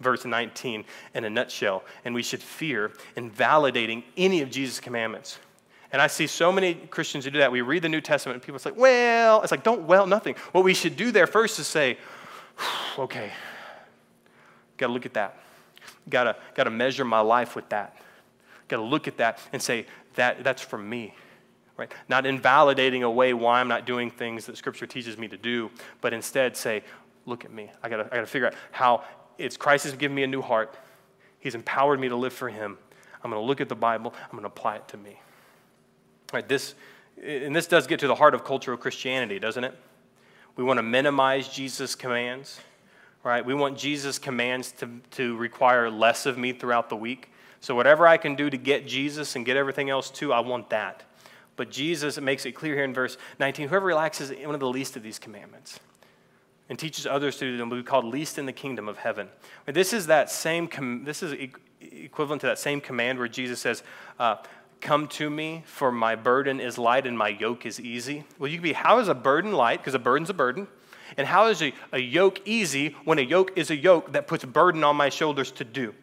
verse 19 in a nutshell. And we should fear invalidating any of Jesus' commandments. And I see so many Christians who do that. We read the New Testament, and people say, well, it's like, don't well nothing. What we should do there first is say, okay, got to look at that Gotta, gotta measure my life with that. Gotta look at that and say, that, that's from me. Right? Not invalidating away why I'm not doing things that Scripture teaches me to do, but instead say, look at me. I gotta, I gotta figure out how it's Christ has given me a new heart. He's empowered me to live for Him. I'm gonna look at the Bible, I'm gonna apply it to me. Right, this, and this does get to the heart of cultural Christianity, doesn't it? We want to minimize Jesus' commands right? We want Jesus' commands to, to require less of me throughout the week. So, whatever I can do to get Jesus and get everything else too, I want that. But Jesus makes it clear here in verse 19 whoever relaxes one of the least of these commandments and teaches others to do them will be called least in the kingdom of heaven. This is that same, this is equivalent to that same command where Jesus says, uh, Come to me, for my burden is light and my yoke is easy. Well, you could be, how is a burden light? Because a burden's a burden. And how is a, a yoke easy when a yoke is a yoke that puts burden on my shoulders to do?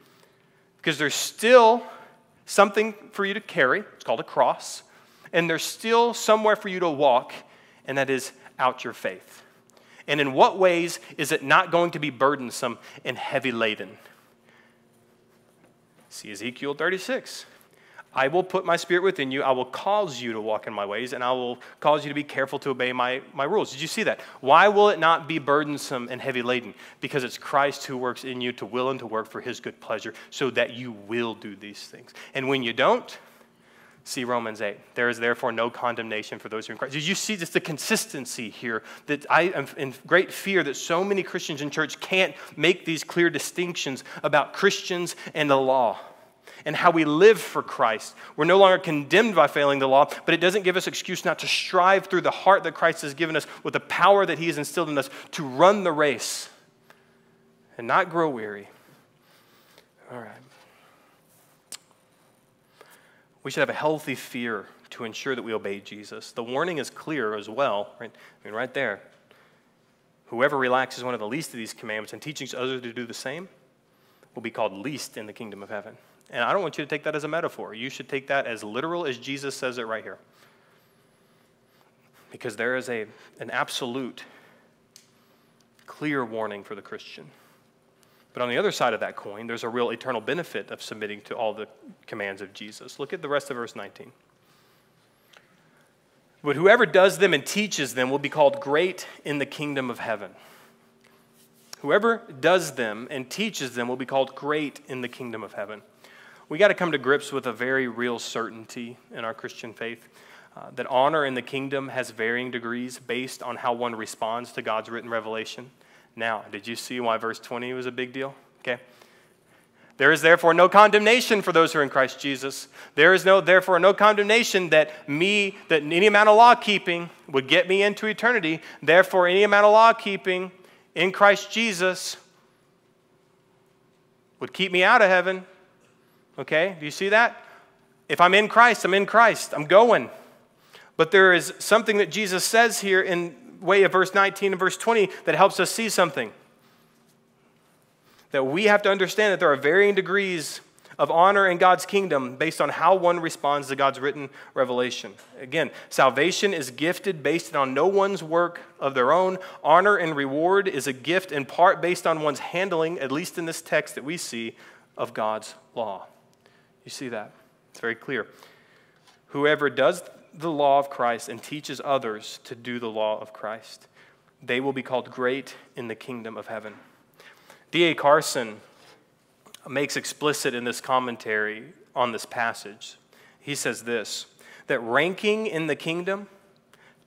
Because there's still something for you to carry, it's called a cross, and there's still somewhere for you to walk, and that is out your faith. And in what ways is it not going to be burdensome and heavy laden? See Ezekiel 36. I will put my spirit within you. I will cause you to walk in my ways, and I will cause you to be careful to obey my, my rules. Did you see that? Why will it not be burdensome and heavy laden? Because it's Christ who works in you to will and to work for his good pleasure, so that you will do these things. And when you don't, see Romans 8. There is therefore no condemnation for those who are in Christ. Did you see just the consistency here? That I am in great fear that so many Christians in church can't make these clear distinctions about Christians and the law and how we live for Christ. We're no longer condemned by failing the law, but it doesn't give us excuse not to strive through the heart that Christ has given us with the power that He has instilled in us to run the race and not grow weary. All right. We should have a healthy fear to ensure that we obey Jesus. The warning is clear as well, right? I mean, right there. Whoever relaxes one of the least of these commandments and teaches others to do the same will be called least in the kingdom of heaven. And I don't want you to take that as a metaphor. You should take that as literal as Jesus says it right here. Because there is a, an absolute, clear warning for the Christian. But on the other side of that coin, there's a real eternal benefit of submitting to all the commands of Jesus. Look at the rest of verse 19. But whoever does them and teaches them will be called great in the kingdom of heaven. Whoever does them and teaches them will be called great in the kingdom of heaven we got to come to grips with a very real certainty in our Christian faith uh, that honor in the kingdom has varying degrees based on how one responds to God's written revelation. Now, did you see why verse 20 was a big deal? Okay. There is therefore no condemnation for those who are in Christ Jesus. There is no therefore no condemnation that me that any amount of law keeping would get me into eternity. Therefore, any amount of law keeping in Christ Jesus would keep me out of heaven. Okay, do you see that? If I'm in Christ, I'm in Christ. I'm going. But there is something that Jesus says here in way of verse 19 and verse 20 that helps us see something. That we have to understand that there are varying degrees of honor in God's kingdom based on how one responds to God's written revelation. Again, salvation is gifted based on no one's work of their own. Honor and reward is a gift in part based on one's handling, at least in this text that we see, of God's law. You see that? It's very clear. Whoever does the law of Christ and teaches others to do the law of Christ, they will be called great in the kingdom of heaven. D.A. Carson makes explicit in this commentary on this passage. He says this that ranking in the kingdom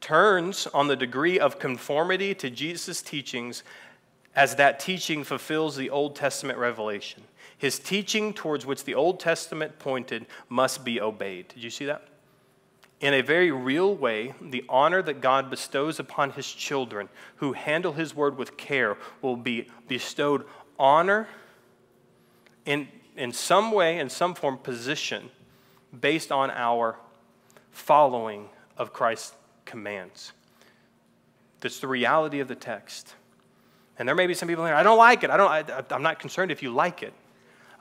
turns on the degree of conformity to Jesus' teachings as that teaching fulfills the Old Testament revelation. His teaching towards which the Old Testament pointed must be obeyed. Did you see that? In a very real way, the honor that God bestows upon his children who handle his word with care will be bestowed honor in, in some way, in some form, position based on our following of Christ's commands. That's the reality of the text. And there may be some people here, I don't like it. I don't, I, I'm not concerned if you like it.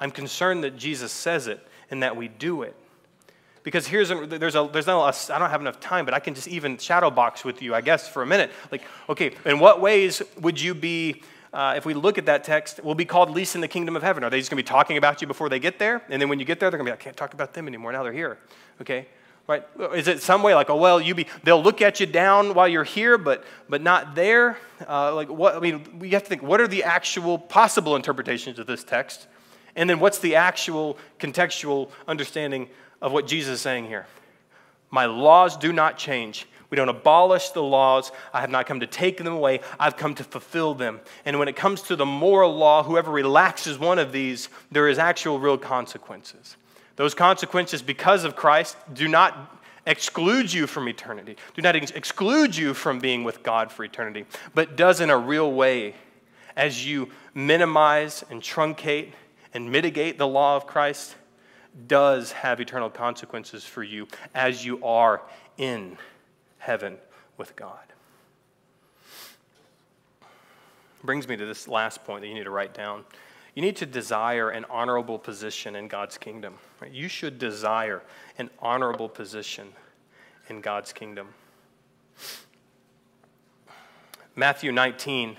I'm concerned that Jesus says it and that we do it. Because here's a, there's a there's no I don't have enough time, but I can just even shadow box with you, I guess, for a minute. Like, okay, in what ways would you be uh, if we look at that text, will be called least in the kingdom of heaven. Are they just going to be talking about you before they get there? And then when you get there, they're going to be I can't talk about them anymore. Now they're here. Okay? Right? Is it some way like, oh, well, you be, they'll look at you down while you're here, but, but not there? Uh, like, what, I mean, we have to think, what are the actual possible interpretations of this text? And then what's the actual contextual understanding of what Jesus is saying here? My laws do not change. We don't abolish the laws. I have not come to take them away. I've come to fulfill them. And when it comes to the moral law, whoever relaxes one of these, there is actual real consequences. Those consequences, because of Christ, do not exclude you from eternity, do not ex- exclude you from being with God for eternity, but does in a real way as you minimize and truncate and mitigate the law of Christ, does have eternal consequences for you as you are in heaven with God. Brings me to this last point that you need to write down. You need to desire an honorable position in God's kingdom. Right? You should desire an honorable position in God's kingdom. Matthew 19,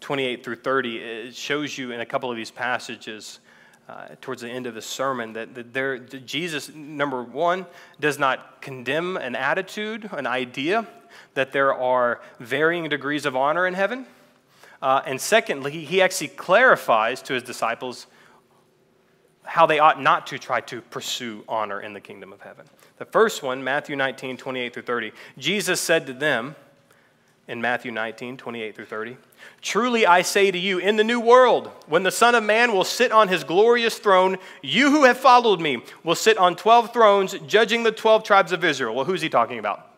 28 through 30, it shows you in a couple of these passages uh, towards the end of the sermon that, that, there, Jesus, number one, does not condemn an attitude, an idea, that there are varying degrees of honor in heaven. Uh, and secondly, he actually clarifies to his disciples how they ought not to try to pursue honor in the kingdom of heaven. The first one, Matthew 19, 28 through 30, Jesus said to them in Matthew 19, 28 through 30, Truly I say to you, in the new world, when the Son of Man will sit on his glorious throne, you who have followed me will sit on 12 thrones, judging the 12 tribes of Israel. Well, who's he talking about?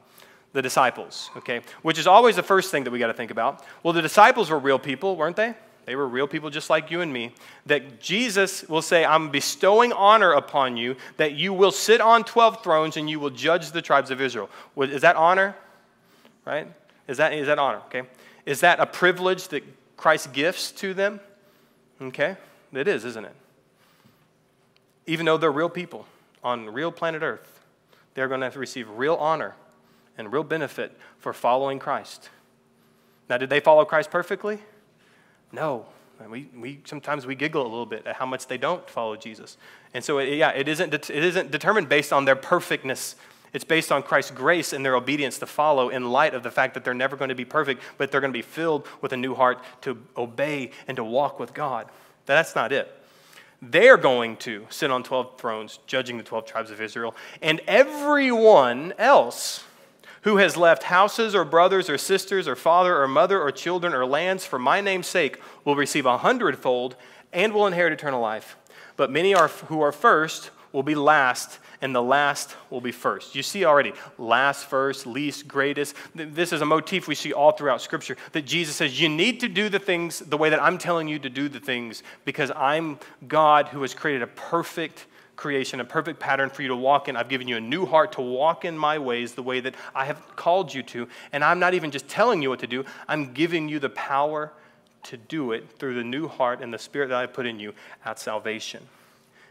The disciples, okay? Which is always the first thing that we got to think about. Well, the disciples were real people, weren't they? They were real people just like you and me. That Jesus will say, I'm bestowing honor upon you, that you will sit on 12 thrones and you will judge the tribes of Israel. Is that honor? Right? Is that, is that honor? Okay. Is that a privilege that Christ gifts to them? Okay, it is, isn't it? Even though they're real people on real planet Earth, they're going to have to receive real honor and real benefit for following Christ. Now, did they follow Christ perfectly? No. We, we, sometimes we giggle a little bit at how much they don't follow Jesus. And so, it, yeah, it isn't, it isn't determined based on their perfectness it's based on Christ's grace and their obedience to follow in light of the fact that they're never going to be perfect, but they're going to be filled with a new heart to obey and to walk with God. That's not it. They're going to sit on 12 thrones, judging the 12 tribes of Israel, and everyone else who has left houses or brothers or sisters or father or mother or children or lands for my name's sake will receive a hundredfold and will inherit eternal life. But many are, who are first will be last, and the last will be first. You see already, last first, least, greatest. This is a motif we see all throughout Scripture that Jesus says, You need to do the things the way that I'm telling you to do the things because I'm God who has created a perfect creation, a perfect pattern for you to walk in. I've given you a new heart to walk in my ways the way that I have called you to. And I'm not even just telling you what to do, I'm giving you the power to do it through the new heart and the spirit that I put in you at salvation.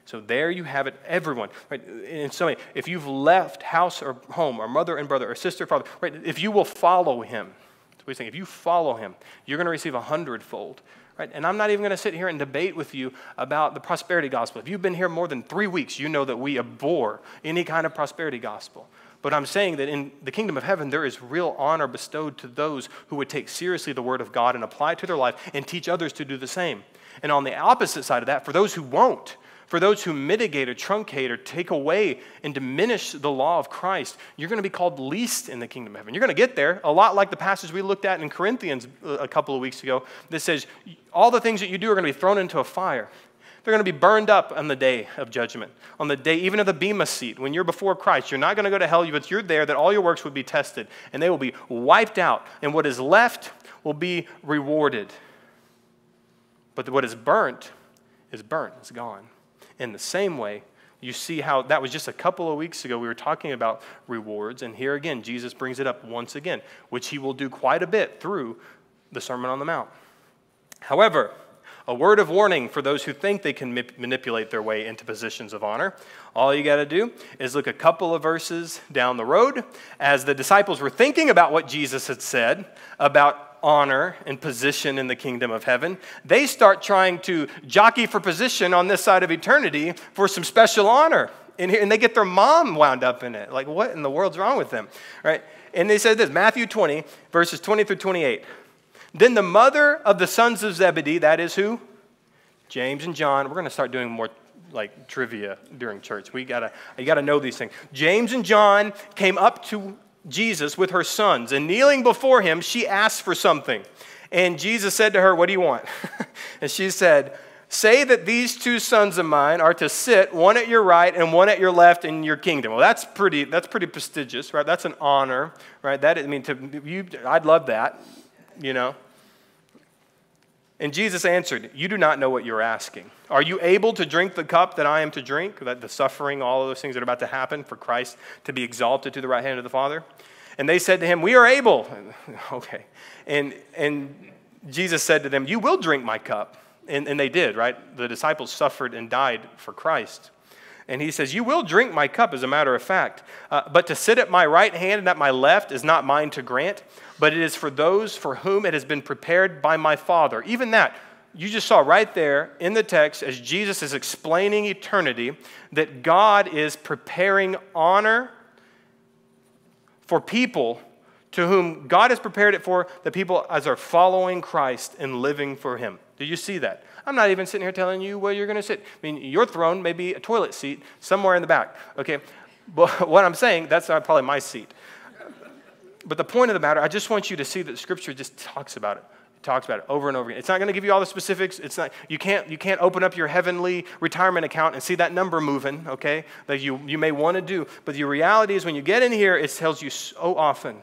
So there you have it, everyone. Right? So many, if you've left house or home, or mother and brother, or sister, or father, right? If you will follow him, that's what he's saying. If you follow him, you're going to receive a hundredfold. Right? And I'm not even going to sit here and debate with you about the prosperity gospel. If you've been here more than three weeks, you know that we abhor any kind of prosperity gospel. But I'm saying that in the kingdom of heaven, there is real honor bestowed to those who would take seriously the word of God and apply it to their life and teach others to do the same. And on the opposite side of that, for those who won't, for those who mitigate or truncate or take away and diminish the law of Christ, you're going to be called least in the kingdom of heaven. You're going to get there, a lot like the passage we looked at in Corinthians uh, a couple of weeks ago that says all the things that you do are going to be thrown into a fire. They're going to be burned up on the day of judgment, on the day even of the Bema seat. When you're before Christ, you're not going to go to hell, but you're there that all your works would be tested, and they will be wiped out, and what is left will be rewarded. But what is burnt is burnt, it's gone. In the same way, you see how that was just a couple of weeks ago. We were talking about rewards, and here again, Jesus brings it up once again, which he will do quite a bit through the Sermon on the Mount. However, a word of warning for those who think they can manipulate their way into positions of honor. All you got to do is look a couple of verses down the road as the disciples were thinking about what Jesus had said about honor and position in the kingdom of heaven. They start trying to jockey for position on this side of eternity for some special honor. And, and they get their mom wound up in it. Like, what in the world's wrong with them? Right? And they said this Matthew 20, verses 20 through 28. Then the mother of the sons of Zebedee, that is who? James and John. We're going to start doing more like trivia during church. We gotta, you gotta know these things. James and John came up to Jesus with her sons, and kneeling before him, she asked for something. And Jesus said to her, What do you want? and she said, Say that these two sons of mine are to sit, one at your right and one at your left in your kingdom. Well, that's pretty, that's pretty prestigious, right? That's an honor, right? That, I mean, to you, I'd love that, you know. And Jesus answered, You do not know what you're asking. Are you able to drink the cup that I am to drink? That the suffering, all of those things that are about to happen for Christ to be exalted to the right hand of the Father? And they said to him, We are able. okay. And, and Jesus said to them, You will drink my cup. And, and they did, right? The disciples suffered and died for Christ. And he says, You will drink my cup, as a matter of fact. Uh, but to sit at my right hand and at my left is not mine to grant, but it is for those for whom it has been prepared by my Father. Even that, you just saw right there in the text as Jesus is explaining eternity that God is preparing honor for people to whom God has prepared it for the people as are following Christ and living for Him. Do you see that? I'm not even sitting here telling you where you're going to sit. I mean, your throne may be a toilet seat somewhere in the back, okay? But what I'm saying, that's probably my seat. But the point of the matter, I just want you to see that Scripture just talks about it. It talks about it over and over again. It's not going to give you all the specifics. It's not, you, can't, you can't open up your heavenly retirement account and see that number moving, okay, that you, you may want to do. But the reality is when you get in here, it tells you so often.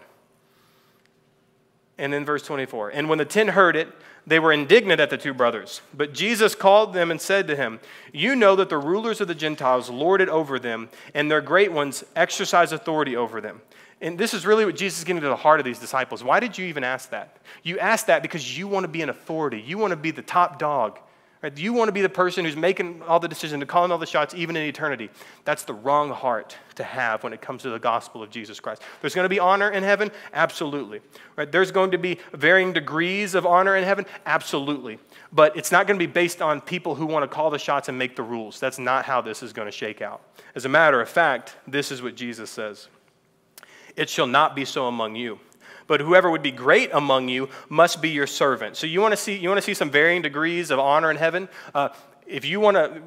And then verse 24, and when the ten heard it, they were indignant at the two brothers. But Jesus called them and said to him, You know that the rulers of the Gentiles lord it over them, and their great ones exercise authority over them. And this is really what Jesus is getting to the heart of these disciples. Why did you even ask that? You asked that because you want to be an authority. You want to be the top dog. Right? You want to be the person who's making all the decisions, and calling all the shots, even in eternity. That's the wrong heart to have when it comes to the gospel of Jesus Christ. There's going to be honor in heaven? Absolutely. Right? There's going to be varying degrees of honor in heaven? Absolutely. But it's not going to be based on people who want to call the shots and make the rules. That's not how this is going to shake out. As a matter of fact, this is what Jesus says It shall not be so among you but whoever would be great among you must be your servant. So you want to see, you want to see some varying degrees of honor in heaven? Uh, if you want to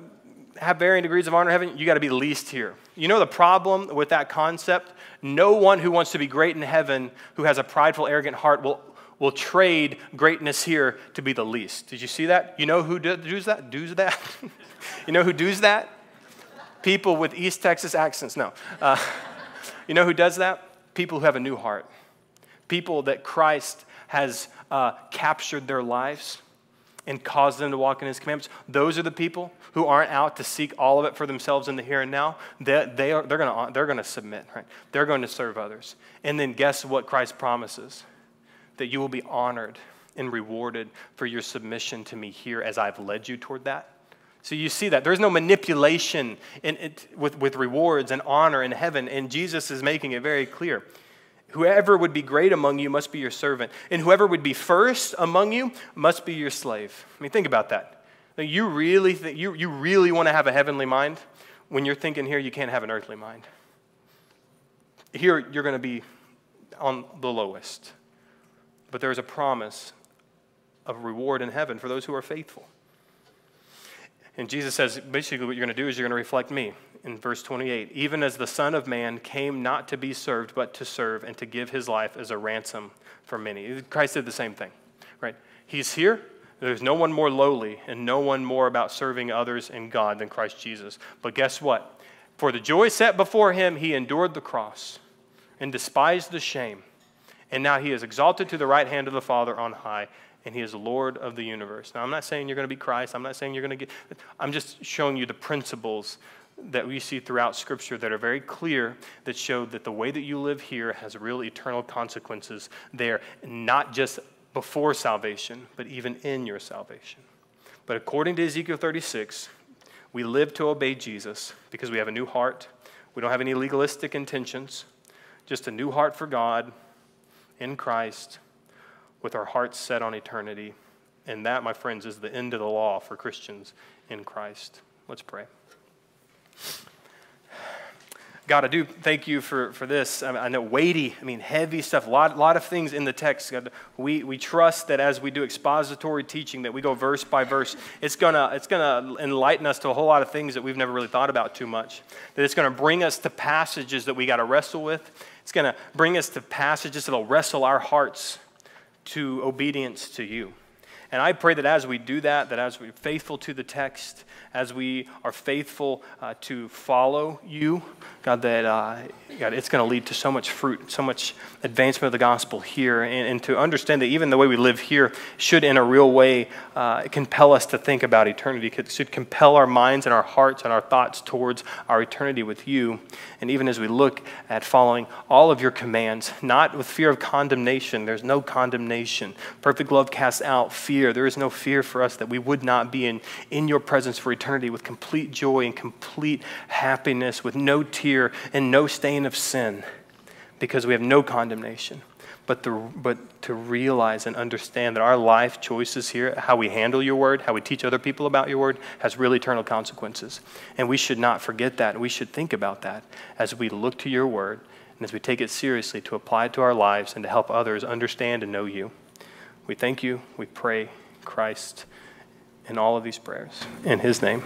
have varying degrees of honor in heaven, you got to be least here. You know the problem with that concept? No one who wants to be great in heaven, who has a prideful, arrogant heart, will, will trade greatness here to be the least. Did you see that? You know who does that? Does that? you know who does that? People with East Texas accents. No. Uh, you know who does that? People who have a new heart people that Christ has uh, captured their lives and caused them to walk in his commandments. Those are the people who aren't out to seek all of it for themselves in the here and now. They, they are, they're going they're gonna submit, right? They're going to serve others. And then guess what Christ promises? That you will be honored and rewarded for your submission to me here as I've led you toward that. So you see that. There's no manipulation it, with, with rewards and honor in heaven, and Jesus is making it very clear. Whoever would be great among you must be your servant, and whoever would be first among you must be your slave. I mean, think about that. You really, you, you really want to have a heavenly mind? When you're thinking here, you can't have an earthly mind. Here, you're going to be on the lowest. But there's a promise of reward in heaven for those who are faithful. And Jesus says basically, what you're going to do is you're going to reflect me in verse 28 even as the Son of Man came not to be served, but to serve and to give his life as a ransom for many. Christ did the same thing, right? He's here. There's no one more lowly and no one more about serving others and God than Christ Jesus. But guess what? For the joy set before him, he endured the cross and despised the shame. And now he is exalted to the right hand of the Father on high, and he is Lord of the universe. Now, I'm not saying you're going to be Christ. I'm not saying you're going to get, I'm just showing you the principles that we see throughout Scripture that are very clear that show that the way that you live here has real eternal consequences there, not just before salvation, but even in your salvation. But according to Ezekiel 36, we live to obey Jesus because we have a new heart. We don't have any legalistic intentions, just a new heart for God in Christ with our hearts set on eternity. And that, my friends, is the end of the law for Christians in Christ. Let's pray. God, I do thank you for, for this. I, know weighty, I mean heavy stuff, a lot, lot of things in the text. God, we, we trust that as we do expository teaching, that we go verse by verse, it's going to it's gonna enlighten us to a whole lot of things that we've never really thought about too much. That it's going to bring us to passages that we got to wrestle with. It's going to bring us to passages that will wrestle our hearts to obedience to you. And I pray that as we do that, that as we're faithful to the text, as we are faithful uh, to follow you, God, that uh, God, it's going to lead to so much fruit, so much advancement of the gospel here, and, and, to understand that even the way we live here should, in a real way, uh, compel us to think about eternity. It should compel our minds and our hearts and our thoughts towards our eternity with you. And even as we look at following all of your commands, not with fear of condemnation, there's no condemnation. Perfect love casts out fear. There is no fear for us that we would not be in, in your presence for eternity with complete joy and complete happiness, with no tear and no stain of sin, because we have no condemnation but, the, but to realize and understand that our life choices here, how we handle your word, how we teach other people about your word, has real eternal consequences. And we should not forget that. We should think about that as we look to your word and as we take it seriously to apply it to our lives and to help others understand and know you. We thank you. We pray, Christ, in all of these prayers. In his name.